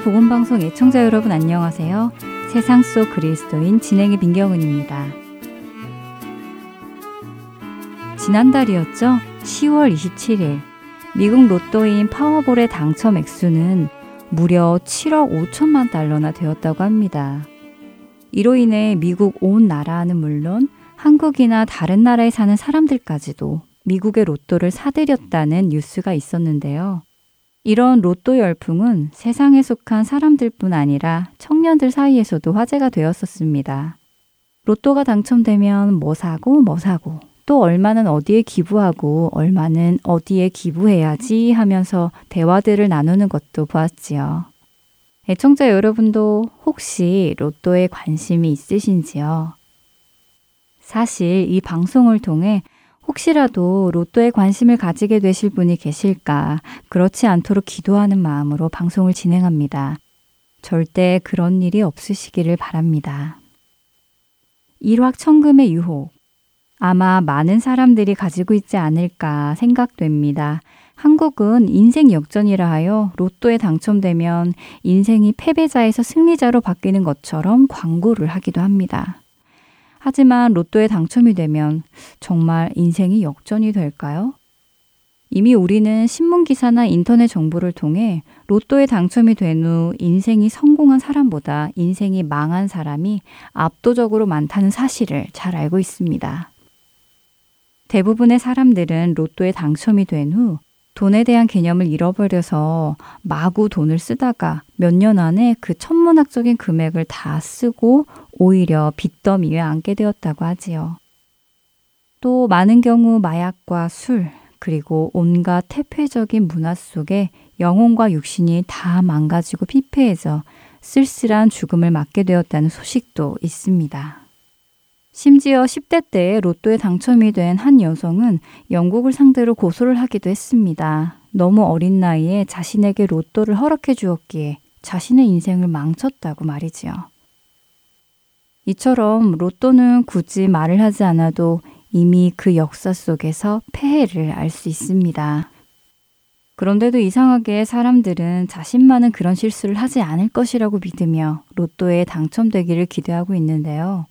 서울 복음방송 애청자 여러분 안녕하세요. 세상 속 그리스도인 진행의 민경은입니다. 지난달이었죠? 10월 27일 미국 로또인 파워볼의 당첨 액수는 무려 7억 5천만 달러나 되었다고 합니다. 이로 인해 미국 온 나라는 물론 한국이나 다른 나라에 사는 사람들까지도 미국의 로또를 사들였다는 뉴스가 있었는데요. 이런 로또 열풍은 세상에 속한 사람들뿐 아니라 청년들 사이에서도 화제가 되었었습니다. 로또가 당첨되면 뭐 사고 뭐 사고 또 얼마는 어디에 기부하고 얼마는 어디에 기부해야지 하면서 대화들을 나누는 것도 보았지요. 애청자 여러분도 혹시 로또에 관심이 있으신지요? 사실 이 방송을 통해 혹시라도 로또에 관심을 가지게 되실 분이 계실까, 그렇지 않도록 기도하는 마음으로 방송을 진행합니다. 절대 그런 일이 없으시기를 바랍니다. 일확천금의 유혹. 아마 많은 사람들이 가지고 있지 않을까 생각됩니다. 한국은 인생 역전이라 하여 로또에 당첨되면 인생이 패배자에서 승리자로 바뀌는 것처럼 광고를 하기도 합니다. 하지만 로또에 당첨이 되면 정말 인생이 역전이 될까요? 이미 우리는 신문기사나 인터넷 정보를 통해 로또에 당첨이 된 후 인생이 성공한 사람보다 인생이 망한 사람이 압도적으로 많다는 사실을 잘 알고 있습니다. 대부분의 사람들은 로또에 당첨이 된 후 돈에 대한 개념을 잃어버려서 마구 돈을 쓰다가 몇 년 안에 그 천문학적인 금액을 다 쓰고 오히려 빚더미에 앉게 되었다고 하지요. 또 많은 경우 마약과 술, 그리고 온갖 태폐적인 문화 속에 영혼과 육신이 다 망가지고 피폐해져 쓸쓸한 죽음을 맞게 되었다는 소식도 있습니다. 심지어 10대 때 로또에 당첨이 된 한 여성은 영국을 상대로 고소를 하기도 했습니다. 너무 어린 나이에 자신에게 로또를 허락해 주었기에 자신의 인생을 망쳤다고 말이지요. 이처럼 로또는 굳이 말을 하지 않아도 이미 그 역사 속에서 폐해를 알 수 있습니다. 그런데도 이상하게 사람들은 자신만은 그런 실수를 하지 않을 것이라고 믿으며 로또에 당첨되기를 기대하고 있는데요.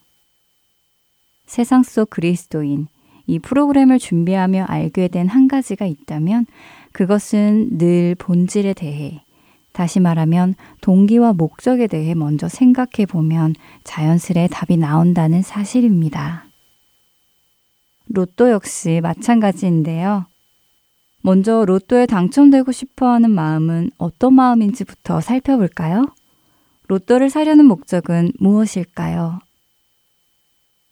세상 속 그리스도인, 이 프로그램을 준비하며 알게 된 한 가지가 있다면 그것은 늘 본질에 대해 다시 말하면 동기와 목적에 대해 먼저 생각해 보면 자연스레 답이 나온다는 사실입니다. 로또 역시 마찬가지인데요. 먼저 로또에 당첨되고 싶어 하는 마음은 어떤 마음인지부터 살펴볼까요? 로또를 사려는 목적은 무엇일까요?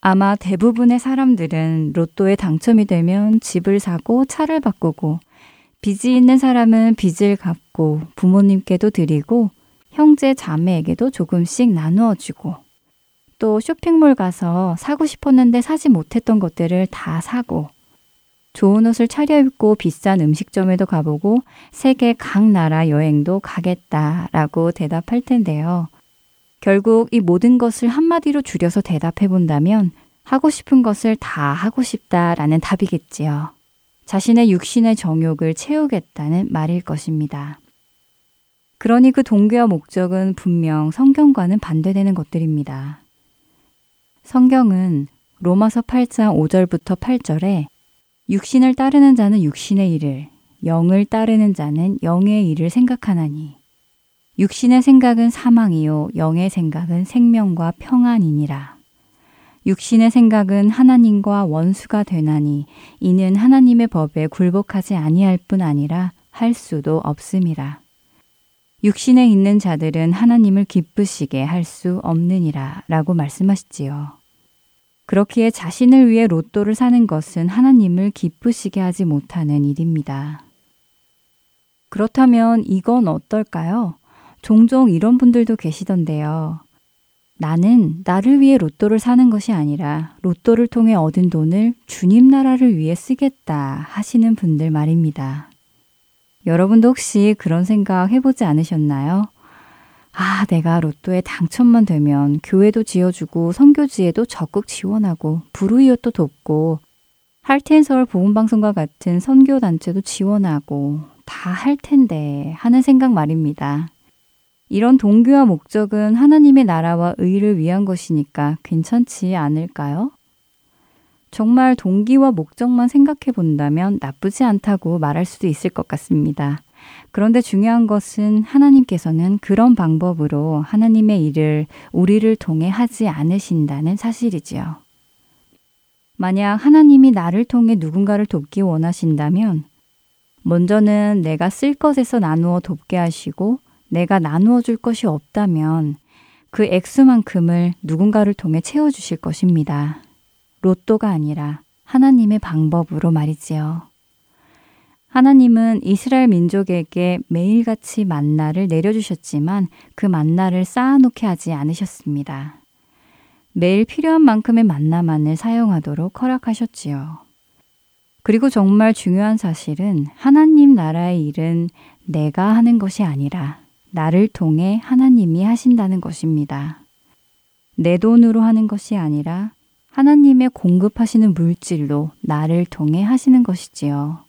아마 대부분의 사람들은 로또에 당첨이 되면 집을 사고 차를 바꾸고 빚이 있는 사람은 빚을 갚고 부모님께도 드리고 형제 자매에게도 조금씩 나누어 주고 또 쇼핑몰 가서 사고 싶었는데 사지 못했던 것들을 다 사고 좋은 옷을 차려입고 비싼 음식점에도 가보고 세계 각 나라 여행도 가겠다라고 대답할 텐데요. 결국 이 모든 것을 한마디로 줄여서 대답해 본다면 하고 싶은 것을 다 하고 싶다라는 답이겠지요. 자신의 육신의 정욕을 채우겠다는 말일 것입니다. 그러니 그 동기와 목적은 분명 성경과는 반대되는 것들입니다. 성경은 로마서 8장 5절부터 8절에 육신을 따르는 자는 육신의 일을, 영을 따르는 자는 영의 일을 생각하나니, 육신의 생각은 사망이요, 영의 생각은 생명과 평안이니라. 육신의 생각은 하나님과 원수가 되나니 이는 하나님의 법에 굴복하지 아니할 뿐 아니라 할 수도 없음이라. 육신에 있는 자들은 하나님을 기쁘시게 할 수 없느니라 라고 말씀하시지요. 그렇기에 자신을 위해 로또를 사는 것은 하나님을 기쁘시게 하지 못하는 일입니다. 그렇다면 이건 어떨까요? 종종 이런 분들도 계시던데요. 나는 나를 위해 로또를 사는 것이 아니라 로또를 통해 얻은 돈을 주님 나라를 위해 쓰겠다 하시는 분들 말입니다. 여러분도 혹시 그런 생각 해보지 않으셨나요? 아, 내가 로또에 당첨만 되면 교회도 지어주고 선교지에도 적극 지원하고 불우이웃도 돕고 할텐 서울 보훈방송과 같은 선교단체도 지원하고 다 할 텐데 하는 생각 말입니다. 이런 동기와 목적은 하나님의 나라와 의를 위한 것이니까 괜찮지 않을까요? 정말 동기와 목적만 생각해 본다면 나쁘지 않다고 말할 수도 있을 것 같습니다. 그런데 중요한 것은 하나님께서는 그런 방법으로 하나님의 일을 우리를 통해 하지 않으신다는 사실이지요. 만약 하나님이 나를 통해 누군가를 돕기 원하신다면 먼저는 내가 쓸 것에서 나누어 돕게 하시고 내가 나누어 줄 것이 없다면 그 액수만큼을 누군가를 통해 채워 주실 것입니다. 로또가 아니라 하나님의 방법으로 말이지요. 하나님은 이스라엘 민족에게 매일같이 만나를 내려주셨지만 그 만나를 쌓아놓게 하지 않으셨습니다. 매일 필요한 만큼의 만나만을 사용하도록 허락하셨지요. 그리고 정말 중요한 사실은 하나님 나라의 일은 내가 하는 것이 아니라 나를 통해 하나님이 하신다는 것입니다. 내 돈으로 하는 것이 아니라 하나님의 공급하시는 물질로 나를 통해 하시는 것이지요.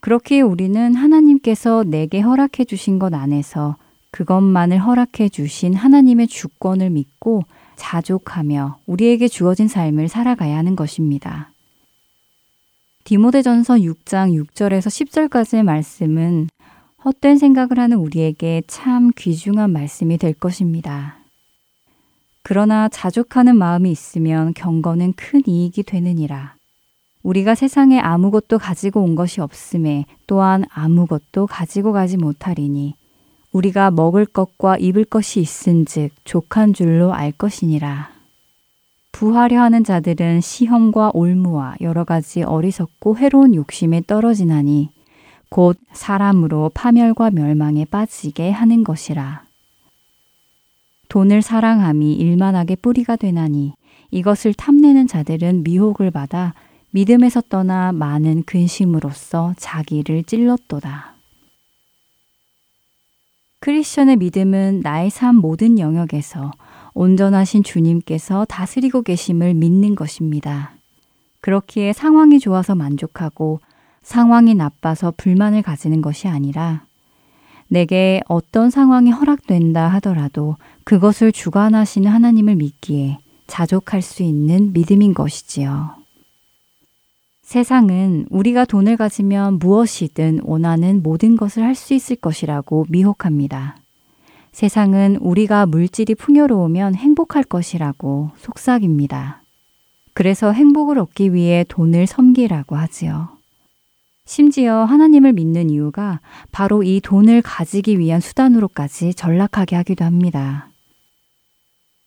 그렇게 우리는 하나님께서 내게 허락해 주신 것 안에서 그것만을 허락해 주신 하나님의 주권을 믿고 자족하며 우리에게 주어진 삶을 살아가야 하는 것입니다. 디모데전서 6장 6절에서 10절까지의 말씀은 헛된 생각을 하는 우리에게 참 귀중한 말씀이 될 것입니다. 그러나 자족하는 마음이 있으면 경건은 큰 이익이 되느니라. 우리가 세상에 아무것도 가지고 온 것이 없음에 또한 아무것도 가지고 가지 못하리니 우리가 먹을 것과 입을 것이 있은즉 족한 줄로 알 것이니라. 부하려 하는 자들은 시험과 올무와 여러 가지 어리석고 해로운 욕심에 떨어지나니 곧 사람으로 파멸과 멸망에 빠지게 하는 것이라. 돈을 사랑함이 일만하게 뿌리가 되나니 이것을 탐내는 자들은 미혹을 받아 믿음에서 떠나 많은 근심으로써 자기를 찔렀도다. 크리스천의 믿음은 나의 삶 모든 영역에서 온전하신 주님께서 다스리고 계심을 믿는 것입니다. 그렇기에 상황이 좋아서 만족하고 상황이 나빠서 불만을 가지는 것이 아니라 내게 어떤 상황이 허락된다 하더라도 그것을 주관하시는 하나님을 믿기에 자족할 수 있는 믿음인 것이지요. 세상은 우리가 돈을 가지면 무엇이든 원하는 모든 것을 할 수 있을 것이라고 미혹합니다. 세상은 우리가 물질이 풍요로우면 행복할 것이라고 속삭입니다. 그래서 행복을 얻기 위해 돈을 섬기라고 하지요. 심지어 하나님을 믿는 이유가 바로 이 돈을 가지기 위한 수단으로까지 전락하게 하기도 합니다.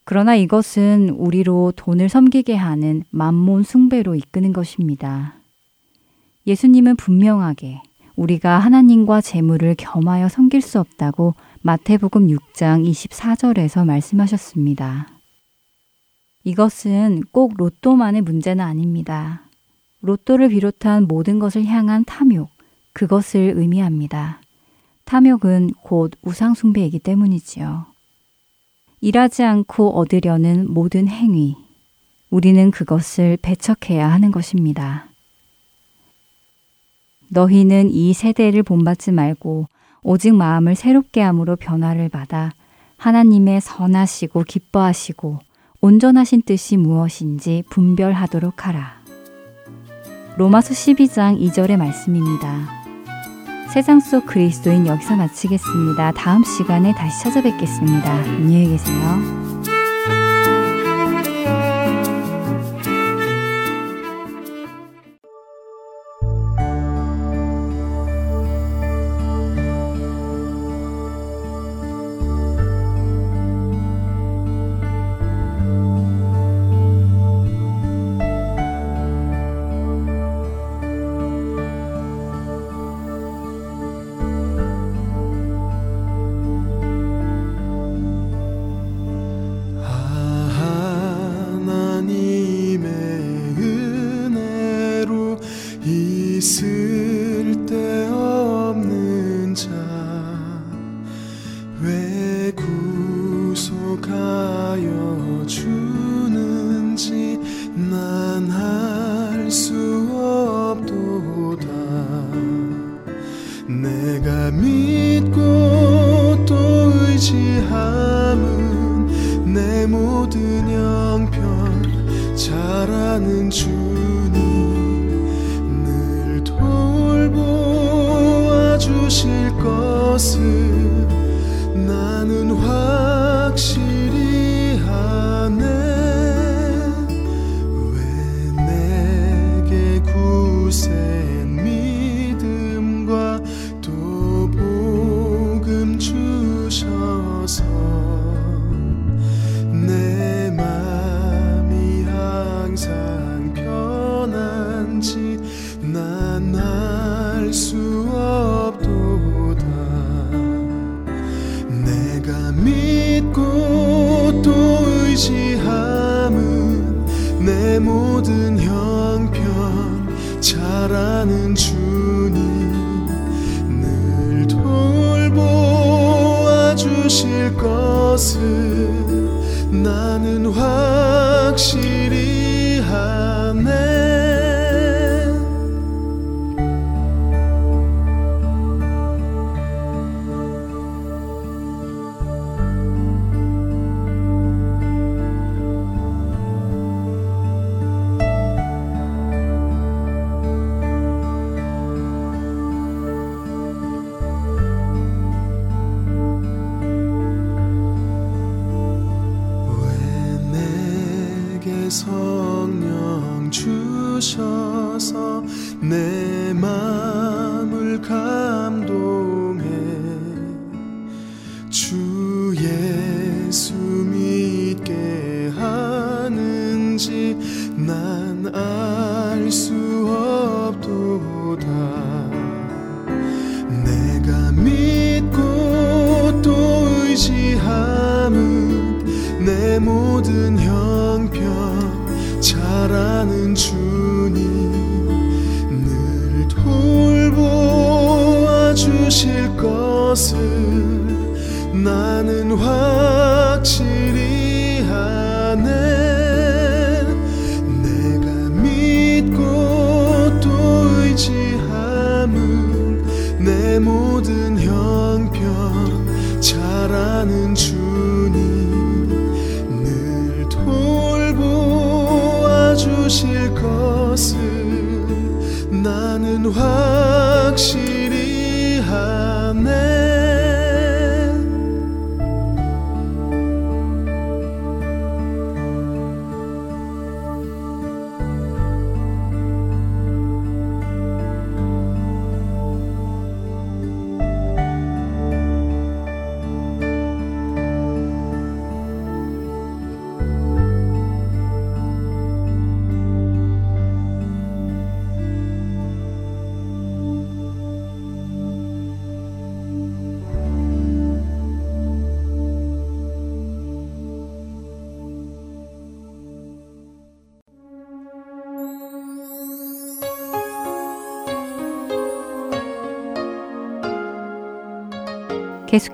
그러나 이것은 우리로 돈을 섬기게 하는 만몬 숭배로 이끄는 것입니다. 예수님은 분명하게 우리가 하나님과 재물을 겸하여 섬길 수 없다고 마태복음 6장 24절에서 말씀하셨습니다. 이것은 꼭 로또만의 문제는 아닙니다. 로또를 비롯한 모든 것을 향한 탐욕, 그것을 의미합니다. 탐욕은 곧 우상숭배이기 때문이지요. 일하지 않고 얻으려는 모든 행위, 우리는 그것을 배척해야 하는 것입니다. 너희는 이 세대를 본받지 말고 오직 마음을 새롭게 함으로 변화를 받아 하나님의 선하시고 기뻐하시고 온전하신 뜻이 무엇인지 분별하도록 하라. 로마서 12장 2절의 말씀입니다. 세상 속 그리스도인 여기서 마치겠습니다. 다음 시간에 다시 찾아뵙겠습니다. 안녕히 계세요. 있으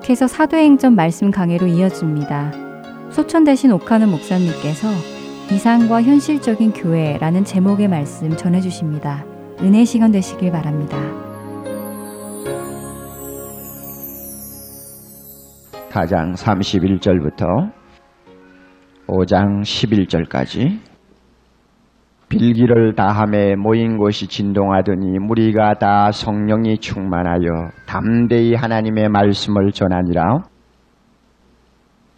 계속해서 사도행전 말씀 강해로 이어집니다. 소천 대신 옥하는 목사님께서 이상과 현실적인 교회라는 제목의 말씀 전해주십니다. 은혜 시간 되시길 바랍니다. 사장 31절부터 5장 11절까지 빌기를 다함에 모인 곳이 진동하더니 무리가 다 성령이 충만하여 담대히 하나님의 말씀을 전하니라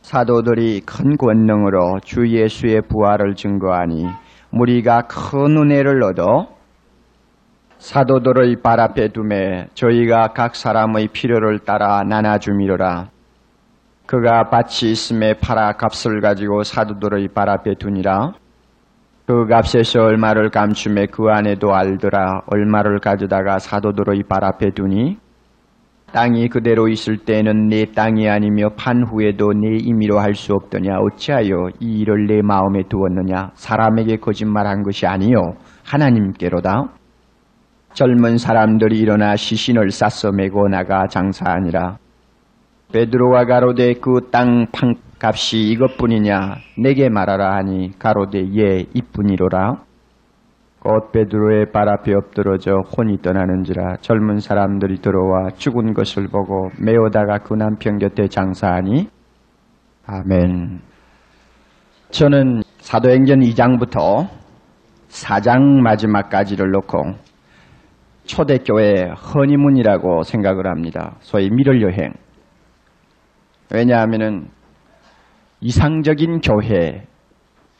사도들이 큰 권능으로 주 예수의 부활을 증거하니 무리가 큰 은혜를 얻어 사도들의 발 앞에 두매 저희가 각 사람의 필요를 따라 나눠주미로라 그가 밭이 있음에 팔아 값을 가지고 사도들의 발 앞에 두니라. 그 값에서 얼마를 감춤에 그 안에도 알더라. 얼마를 가져다가 사도들의 발 앞에 두니. 땅이 그대로 있을 때는 내 땅이 아니며 판 후에도 내 임의로 할 수 없더냐. 어찌하여 이 일을 내 마음에 두었느냐. 사람에게 거짓말한 것이 아니요 하나님께로다. 젊은 사람들이 일어나 시신을 쌌어 메고 나가 장사하니라. 베드로와 가로되 그 땅 판 값이 이것뿐이냐 내게 말하라 하니 가로되 예 이뿐이로라 곧 베드로의 발 앞에 엎드러져 혼이 떠나는지라 젊은 사람들이 들어와 죽은 것을 보고 메어다가 그 남편 곁에 장사하니 아멘 저는 사도행전 2장부터 4장 마지막까지를 놓고 초대교회 허니문이라고 생각을 합니다. 소위 미럴 여행. 왜냐하면은 이상적인 교회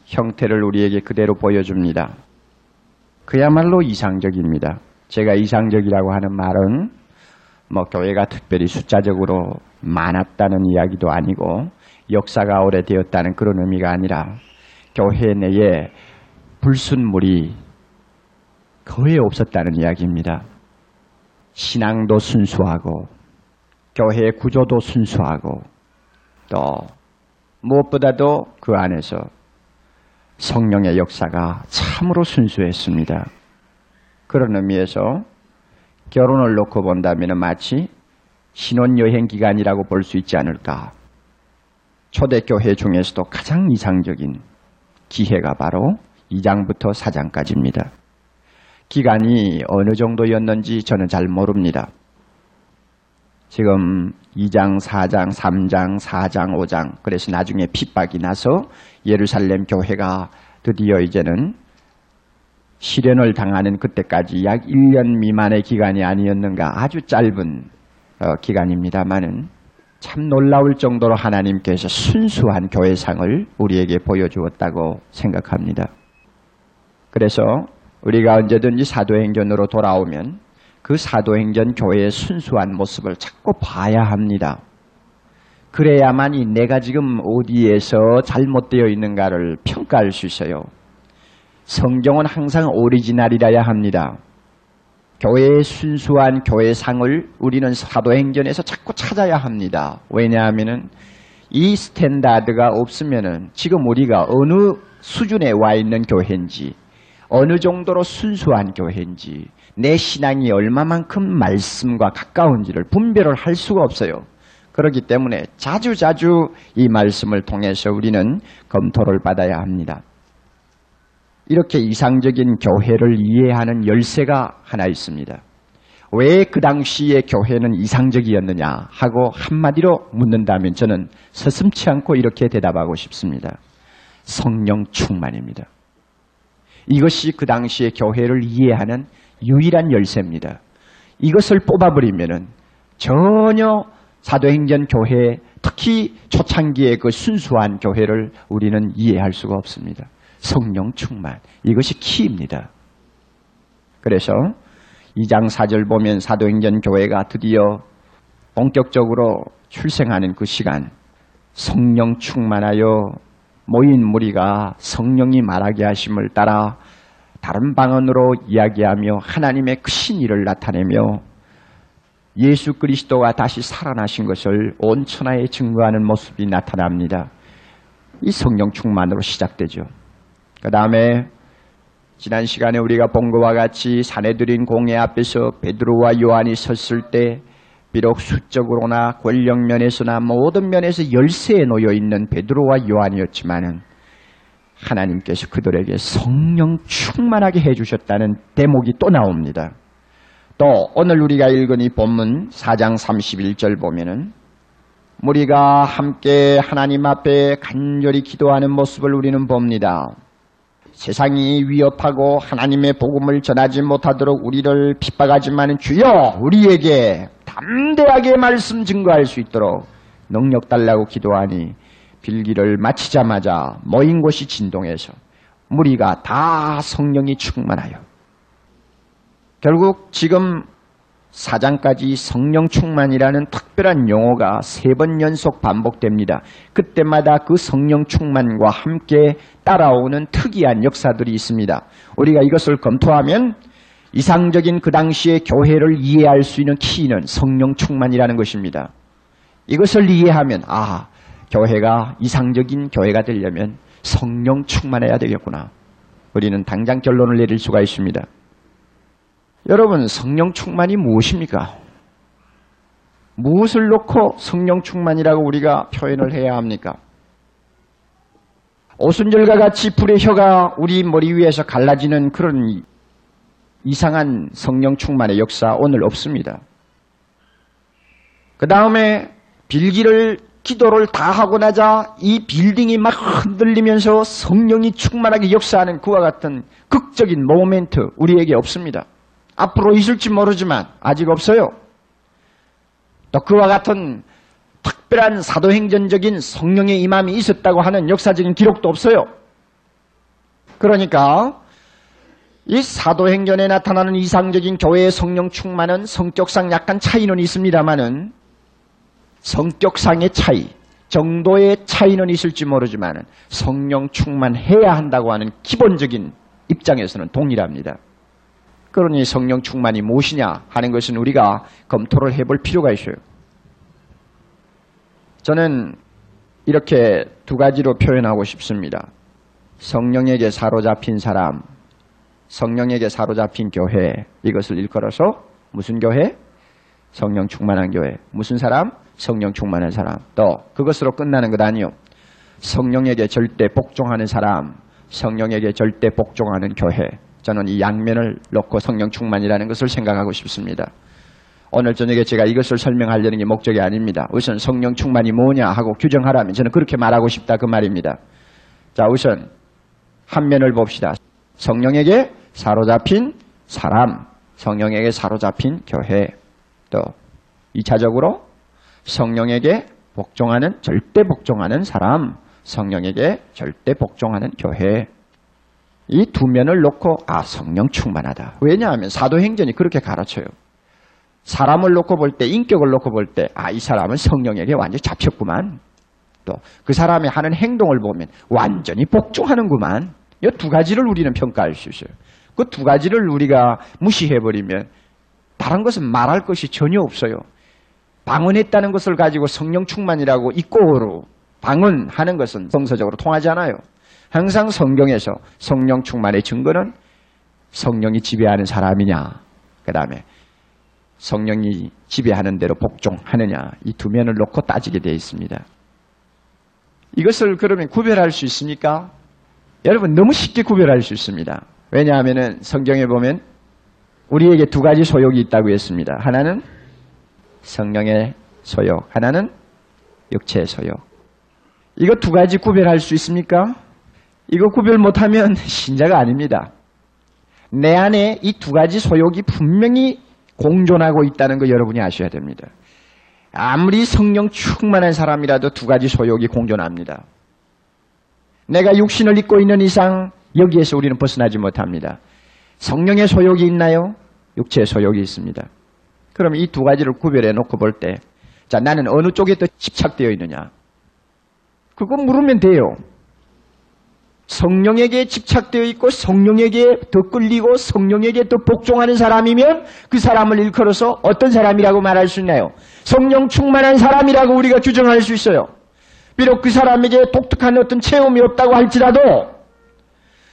형태를 우리에게 그대로 보여줍니다. 그야말로 이상적입니다. 제가 이상적이라고 하는 말은 뭐 교회가 특별히 숫자적으로 많았다는 이야기도 아니고 역사가 오래되었다는 그런 의미가 아니라 교회 내에 불순물이 거의 없었다는 이야기입니다. 신앙도 순수하고 교회의 구조도 순수하고 또 무엇보다도 그 안에서 성령의 역사가 참으로 순수했습니다. 그런 의미에서 결혼을 놓고 본다면 마치 신혼여행 기간이라고 볼 수 있지 않을까. 초대교회 중에서도 가장 이상적인 기회가 바로 2장부터 4장까지입니다. 기간이 어느 정도였는지 저는 잘 모릅니다. 지금 2장, 4장, 3장, 4장, 5장 그래서 나중에 핍박이 나서 예루살렘 교회가 드디어 이제는 실현을 당하는 그때까지 약 1년 미만의 기간이 아니었는가 아주 짧은 어, 기간입니다만은 참 놀라울 정도로 하나님께서 순수한 교회상을 우리에게 보여주었다고 생각합니다. 그래서 우리가 언제든지 사도행전으로 돌아오면 그 사도행전 교회의 순수한 모습을 자꾸 봐야 합니다. 그래야만 이 내가 지금 어디에서 잘못되어 있는가를 평가할 수 있어요. 성경은 항상 오리지널이라야 합니다. 교회의 순수한 교회상을 우리는 사도행전에서 자꾸 찾아야 합니다. 왜냐하면 이 스탠다드가 없으면 지금 우리가 어느 수준에 와 있는 교회인지 어느 정도로 순수한 교회인지 내 신앙이 얼마만큼 말씀과 가까운지를 분별을 할 수가 없어요. 그렇기 때문에 자주자주 이 말씀을 통해서 우리는 검토를 받아야 합니다. 이렇게 이상적인 교회를 이해하는 열쇠가 하나 있습니다. 왜 그 당시의 교회는 이상적이었느냐 하고 한마디로 묻는다면 저는 서슴치 않고 이렇게 대답하고 싶습니다. 성령 충만입니다. 이것이 그 당시의 교회를 이해하는 유일한 열쇠입니다. 이것을 뽑아버리면 전혀 사도행전 교회 특히 초창기의 그 순수한 교회를 우리는 이해할 수가 없습니다. 성령 충만 이것이 키입니다. 그래서 2장 4절 보면 사도행전 교회가 드디어 본격적으로 출생하는 그 시간 성령 충만하여 모인 무리가 성령이 말하게 하심을 따라 다른 방언으로 이야기하며 하나님의 크신 일을 나타내며 예수 그리스도가 다시 살아나신 것을 온 천하에 증거하는 모습이 나타납니다. 이 성령 충만으로 시작되죠. 그 다음에 지난 시간에 우리가 본 것과 같이 사내들인 공회 앞에서 베드로와 요한이 섰을 때 비록 수적으로나 권력 면에서나 모든 면에서 열세에 놓여 있는 베드로와 요한이었지만은 하나님께서 그들에게 성령 충만하게 해주셨다는 대목이 또 나옵니다. 또 오늘 우리가 읽은 이 본문 4장 31절 보면은 우리가 함께 하나님 앞에 간절히 기도하는 모습을 우리는 봅니다. 세상이 위협하고 하나님의 복음을 전하지 못하도록 우리를 핍박하지만 주여 우리에게 담대하게 말씀 증거할 수 있도록 능력 달라고 기도하니 빌기를 마치자마자 모인 곳이 진동해서 무리가 다 성령이 충만하여 결국 지금 사장까지 성령 충만이라는 특별한 용어가 세 번 연속 반복됩니다. 그때마다 그 성령 충만과 함께 따라오는 특이한 역사들이 있습니다. 우리가 이것을 검토하면 이상적인 그 당시의 교회를 이해할 수 있는 키는 성령 충만이라는 것입니다. 이것을 이해하면 아 교회가 이상적인 교회가 되려면 성령 충만해야 되겠구나. 우리는 당장 결론을 내릴 수가 있습니다. 여러분 성령 충만이 무엇입니까? 무엇을 놓고 성령 충만이라고 우리가 표현을 해야 합니까? 오순절과 같이 불의 혀가 우리 머리 위에서 갈라지는 그런 이상한 성령 충만의 역사 오늘 없습니다. 그 다음에 빌기를 기도를 다 하고 나자 이 빌딩이 막 흔들리면서 성령이 충만하게 역사하는 그와 같은 극적인 모멘트 우리에게 없습니다. 앞으로 있을지 모르지만 아직 없어요. 또 그와 같은 특별한 사도행전적인 성령의 임함이 있었다고 하는 역사적인 기록도 없어요. 그러니까 이 사도행전에 나타나는 이상적인 교회의 성령 충만은 성격상 약간 차이는 있습니다만은 성격상의 차이, 정도의 차이는 있을지 모르지만 성령 충만해야 한다고 하는 기본적인 입장에서는 동일합니다. 그러니 성령 충만이 무엇이냐 하는 것은 우리가 검토를 해볼 필요가 있어요. 저는 이렇게 두 가지로 표현하고 싶습니다. 성령에게 사로잡힌 사람, 성령에게 사로잡힌 교회, 이것을 일컬어서 무슨 교회? 성령 충만한 교회. 무슨 사람? 성령 충만한 사람. 또 그것으로 끝나는 것 아니요. 성령에게 절대 복종하는 사람, 성령에게 절대 복종하는 교회. 저는 이 양면을 놓고 성령 충만이라는 것을 생각하고 싶습니다. 오늘 저녁에 제가 이것을 설명하려는 게 목적이 아닙니다. 우선 성령 충만이 뭐냐 하고 규정하라면 저는 그렇게 말하고 싶다 그 말입니다. 자, 우선 한 면을 봅시다. 성령에게 사로잡힌 사람, 성령에게 사로잡힌 교회, 또 2차적으로 성령에게 복종하는 절대 복종하는 사람, 성령에게 절대 복종하는 교회. 이 두 면을 놓고 아 성령 충만하다. 왜냐하면 사도행전이 그렇게 가르쳐요. 사람을 놓고 볼 때, 인격을 놓고 볼 때, 아, 이 사람은 성령에게 완전히 잡혔구만. 또, 그 사람이 하는 행동을 보면 완전히 복종하는구만. 이 두 가지를 우리는 평가할 수 있어요. 그 두 가지를 우리가 무시해버리면 다른 것은 말할 것이 전혀 없어요. 방언했다는 것을 가지고 성령 충만이라고 이꼬로 방언하는 것은 성서적으로 통하지 않아요. 항상 성경에서 성령 충만의 증거는 성령이 지배하는 사람이냐, 그 다음에 성령이 지배하는 대로 복종하느냐, 이 두 면을 놓고 따지게 되어 있습니다. 이것을 그러면 구별할 수 있습니까? 여러분, 너무 쉽게 구별할 수 있습니다. 왜냐하면 성경에 보면 우리에게 두 가지 소욕이 있다고 했습니다. 하나는 성령의 소욕, 하나는 육체의 소욕. 이거 두 가지 구별할 수 있습니까? 이거 구별 못하면 신자가 아닙니다. 내 안에 이 두 가지 소욕이 분명히 공존하고 있다는 거 여러분이 아셔야 됩니다. 아무리 성령 충만한 사람이라도 두 가지 소욕이 공존합니다. 내가 육신을 입고 있는 이상 여기에서 우리는 벗어나지 못합니다. 성령의 소욕이 있나요? 육체의 소욕이 있습니다. 그럼 이 두 가지를 구별해 놓고 볼 때, 자, 나는 어느 쪽에 더 집착되어 있느냐? 그거 물으면 돼요. 성령에게 집착되어 있고 성령에게 더 끌리고 성령에게 더 복종하는 사람이면 그 사람을 일컬어서 어떤 사람이라고 말할 수 있나요? 성령 충만한 사람이라고 우리가 규정할 수 있어요. 비록 그 사람에게 독특한 어떤 체험이 없다고 할지라도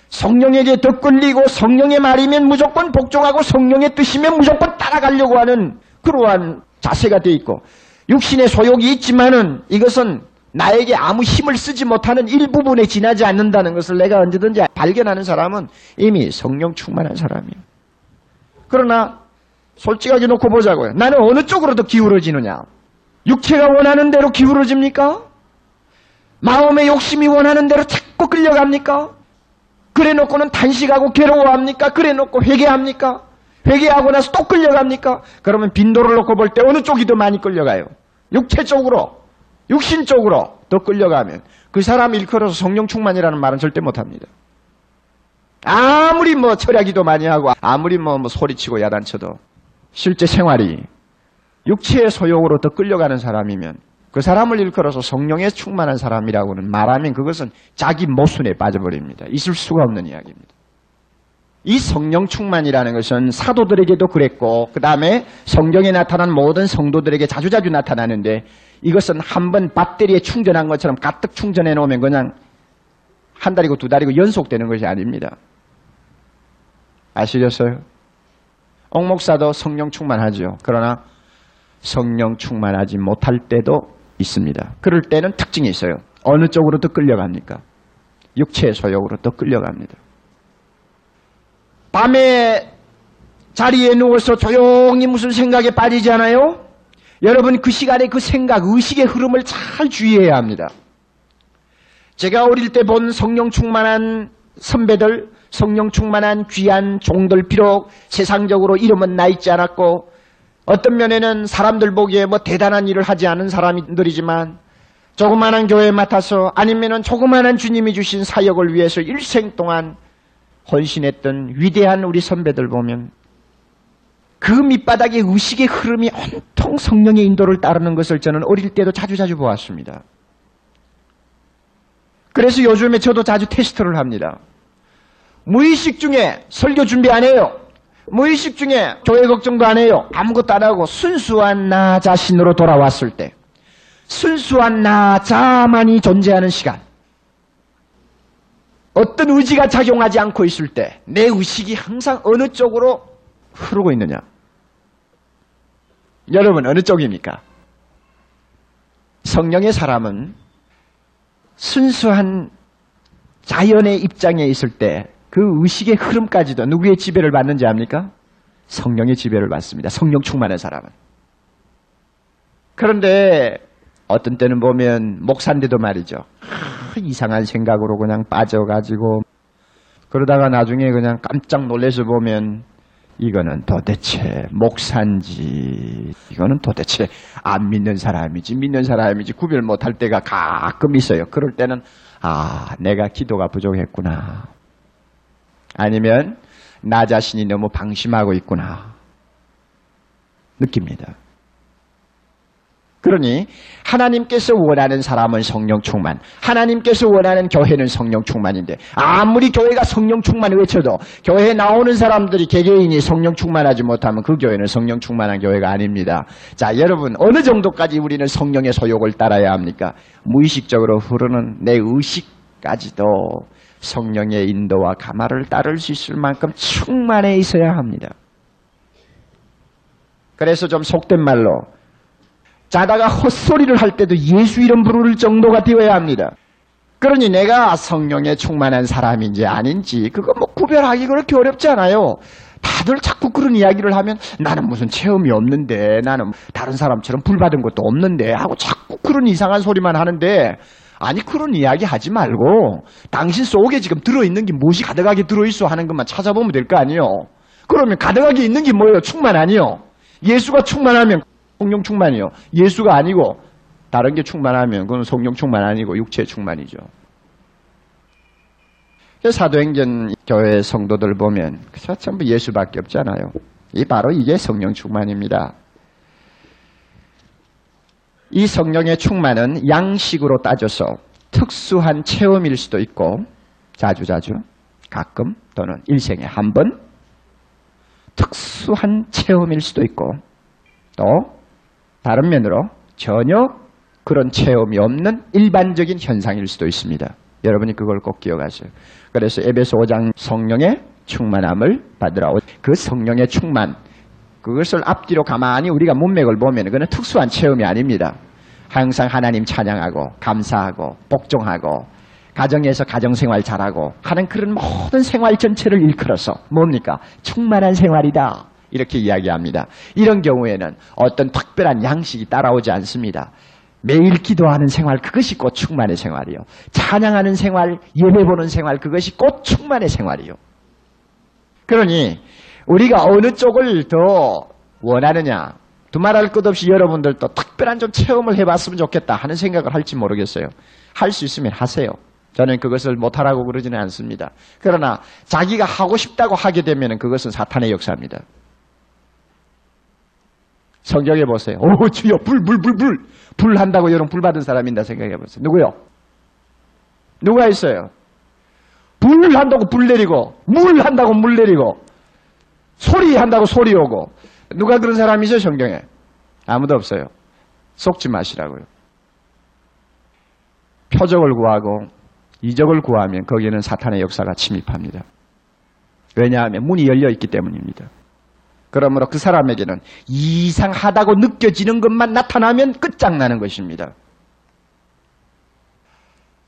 성령에게 더 끌리고 성령의 말이면 무조건 복종하고 성령의 뜻이면 무조건 따라가려고 하는 그러한 자세가 되어 있고 육신의 소욕이 있지만은 이것은 나에게 아무 힘을 쓰지 못하는 일부분에 지나지 않는다는 것을 내가 언제든지 발견하는 사람은 이미 성령 충만한 사람이에요. 그러나 솔직하게 놓고 보자고요. 나는 어느 쪽으로 더 기울어지느냐? 육체가 원하는 대로 기울어집니까? 마음의 욕심이 원하는 대로 자꾸 끌려갑니까? 그래 놓고는 단식하고 괴로워합니까? 그래 놓고 회개합니까? 회개하고 나서 또 끌려갑니까? 그러면 빈도를 놓고 볼 때 어느 쪽이 더 많이 끌려가요? 육체 쪽으로, 육신 쪽으로 더 끌려가면 그 사람 일컬어서 성령 충만이라는 말은 절대 못합니다. 아무리 뭐 철야기도 많이 하고 아무리 뭐, 뭐 소리치고 야단쳐도 실제 생활이 육체의 소욕으로 더 끌려가는 사람이면 그 사람을 일컬어서 성령에 충만한 사람이라고는 말하면 그것은 자기 모순에 빠져버립니다. 있을 수가 없는 이야기입니다. 이 성령 충만이라는 것은 사도들에게도 그랬고 그 다음에 성경에 나타난 모든 성도들에게 자주자주 나타나는데 이것은 한 번 배터리에 충전한 것처럼 가득 충전해 놓으면 그냥 한 달이고 두 달이고 연속되는 것이 아닙니다. 아시겠어요? 옥목사도 성령 충만하죠. 그러나 성령 충만하지 못할 때도 있습니다. 그럴 때는 특징이 있어요. 어느 쪽으로 더 끌려갑니까? 육체의 소욕으로 더 끌려갑니다. 밤에 자리에 누워서 조용히 무슨 생각에 빠지지 않아요? 여러분 그 시간에 그 생각, 의식의 흐름을 잘 주의해야 합니다. 제가 어릴 때 본 성령 충만한 선배들, 성령 충만한 귀한 종들 비록 세상적으로 이름은 나 있지 않았고 어떤 면에는 사람들 보기에 뭐 대단한 일을 하지 않은 사람들이지만 조그마한 교회에 맡아서 아니면은 조그마한 주님이 주신 사역을 위해서 일생 동안 헌신했던 위대한 우리 선배들 보면 그 밑바닥의 의식의 흐름이 온통 성령의 인도를 따르는 것을 저는 어릴 때도 자주자주 보았습니다. 그래서 요즘에 저도 자주 테스트를 합니다. 무의식 중에 설교 준비 안 해요. 무의식 중에 교회 걱정도 안 해요. 아무것도 안 하고 순수한 나 자신으로 돌아왔을 때 순수한 나 자만이 존재하는 시간 어떤 의지가 작용하지 않고 있을 때 내 의식이 항상 어느 쪽으로 흐르고 있느냐 여러분 어느 쪽입니까? 성령의 사람은 순수한 자연의 입장에 있을 때 그 의식의 흐름까지도 누구의 지배를 받는지 압니까? 성령의 지배를 받습니다. 성령 충만한 사람은. 그런데 어떤 때는 보면 목사인데도 말이죠. 하, 이상한 생각으로 그냥 빠져가지고 그러다가 나중에 그냥 깜짝 놀래서 보면 이거는 도대체 목사인지 이거는 도대체 안 믿는 사람이지 믿는 사람이지 구별 못할 때가 가끔 있어요. 그럴 때는 아 내가 기도가 부족했구나. 아니면 나 자신이 너무 방심하고 있구나. 느낍니다. 그러니 하나님께서 원하는 사람은 성령 충만, 하나님께서 원하는 교회는 성령 충만인데 아무리 교회가 성령 충만을 외쳐도 교회에 나오는 사람들이 개개인이 성령 충만하지 못하면 그 교회는 성령 충만한 교회가 아닙니다. 자, 여러분 어느 정도까지 우리는 성령의 소욕을 따라야 합니까? 무의식적으로 흐르는 내 의식까지도 성령의 인도와 가마를 따를 수 있을 만큼 충만해 있어야 합니다. 그래서 좀 속된 말로 자다가 헛소리를 할 때도 예수 이름 부를 정도가 되어야 합니다. 그러니 내가 성령에 충만한 사람인지 아닌지 그거 뭐 구별하기 그렇게 어렵지 않아요. 다들 자꾸 그런 이야기를 하면 나는 무슨 체험이 없는데 나는 다른 사람처럼 불받은 것도 없는데 하고 자꾸 그런 이상한 소리만 하는데 아니 그런 이야기 하지 말고 당신 속에 지금 들어있는 게 무엇이 가득하게 들어있어 하는 것만 찾아보면 될 거 아니요. 그러면 가득하게 있는 게 뭐예요? 충만 아니요. 예수가 충만하면 성령 충만이요. 예수가 아니고 다른 게 충만하면 그건 성령 충만 아니고 육체 충만이죠. 사도행전 교회 성도들 보면 전부 예수밖에 없잖아요. 이 바로 이게 성령 충만입니다. 이 성령의 충만은 양식으로 따져서 특수한 체험일 수도 있고 자주자주 가끔 또는 일생에 한 번 특수한 체험일 수도 있고 또 다른 면으로 전혀 그런 체험이 없는 일반적인 현상일 수도 있습니다. 여러분이 그걸 꼭 기억하세요. 그래서 에베소 5장 성령의 충만함을 받으라. 그 성령의 충만, 그것을 앞뒤로 가만히 우리가 문맥을 보면 그는 특수한 체험이 아닙니다. 항상 하나님 찬양하고 감사하고 복종하고 가정에서 가정생활 잘하고 하는 그런 모든 생활 전체를 일컬어서 뭡니까? 충만한 생활이다. 이렇게 이야기합니다. 이런 경우에는 어떤 특별한 양식이 따라오지 않습니다. 매일 기도하는 생활 그것이 곧 충만의 생활이요. 찬양하는 생활, 예배 보는 생활 그것이 곧 충만의 생활이요. 그러니 우리가 어느 쪽을 더 원하느냐 두말할 것 없이 여러분들도 특별한 좀 체험을 해봤으면 좋겠다 하는 생각을 할지 모르겠어요. 할 수 있으면 하세요. 저는 그것을 못하라고 그러지는 않습니다. 그러나 자기가 하고 싶다고 하게 되면 그것은 사탄의 역사입니다. 성경에 보세요. 오, 주여, 불, 불, 불, 불. 불 한다고 여러분 불 받은 사람인다 생각해 보세요. 누구요? 누가 있어요? 불 한다고 불 내리고, 물 한다고 물 내리고, 소리 한다고 소리 오고. 누가 그런 사람이죠, 성경에? 아무도 없어요. 속지 마시라고요. 표적을 구하고, 이적을 구하면 거기에는 사탄의 역사가 침입합니다. 왜냐하면 문이 열려 있기 때문입니다. 그러므로 그 사람에게는 이상하다고 느껴지는 것만 나타나면 끝장나는 것입니다.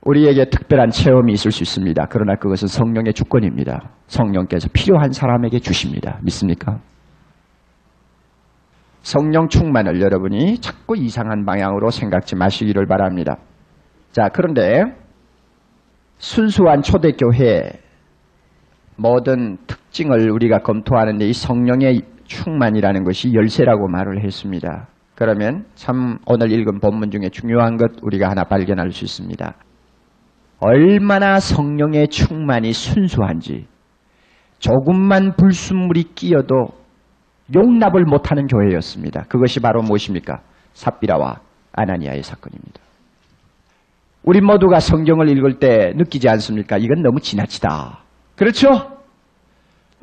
우리에게 특별한 체험이 있을 수 있습니다. 그러나 그것은 성령의 주권입니다. 성령께서 필요한 사람에게 주십니다. 믿습니까? 성령 충만을 여러분이 자꾸 이상한 방향으로 생각지 마시기를 바랍니다. 자, 그런데 순수한 초대교회 모든 특징을 우리가 검토하는데 이 성령의 충만이라는 것이 열쇠라고 말을 했습니다. 그러면 참 오늘 읽은 본문 중에 중요한 것 우리가 하나 발견할 수 있습니다. 얼마나 성령의 충만이 순수한지 조금만 불순물이 끼어도 용납을 못하는 교회였습니다. 그것이 바로 무엇입니까? 삽비라와 아나니아의 사건입니다. 우리 모두가 성경을 읽을 때 느끼지 않습니까? 이건 너무 지나치다. 그렇죠?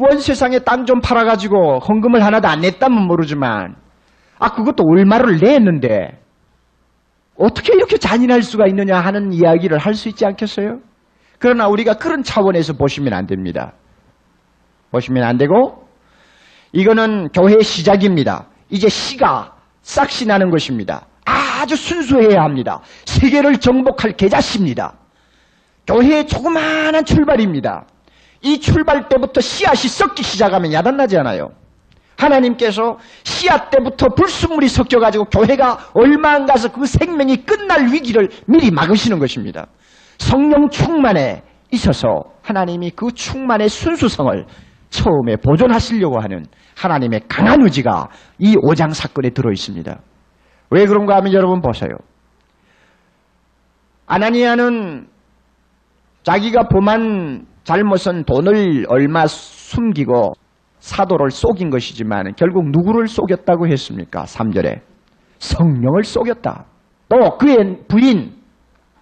원 세상에 땅 좀 팔아가지고 헌금을 하나도 안 냈다면 모르지만, 아, 그것도 얼마를 냈는데, 어떻게 이렇게 잔인할 수가 있느냐 하는 이야기를 할 수 있지 않겠어요? 그러나 우리가 그런 차원에서 보시면 안 됩니다. 보시면 안 되고, 이거는 교회의 시작입니다. 이제 시가 싹시 나는 것입니다. 아주 순수해야 합니다. 세계를 정복할 계자씨입니다. 교회의 조그마한 출발입니다. 이 출발 때부터 씨앗이 썩기 시작하면 야단나지 않아요. 하나님께서 씨앗 때부터 불순물이 섞여가지고 교회가 얼마 안 가서 그 생명이 끝날 위기를 미리 막으시는 것입니다. 성령 충만에 있어서 하나님이 그 충만의 순수성을 처음에 보존하시려고 하는 하나님의 강한 의지가 이 5장 사건에 들어 있습니다. 왜 그런가 하면 여러분 보세요. 아나니아는 자기가 범한 잘못은 돈을 얼마 숨기고 사도를 속인 것이지만 결국 누구를 속였다고 했습니까? 3절에 성령을 속였다. 또 그의 부인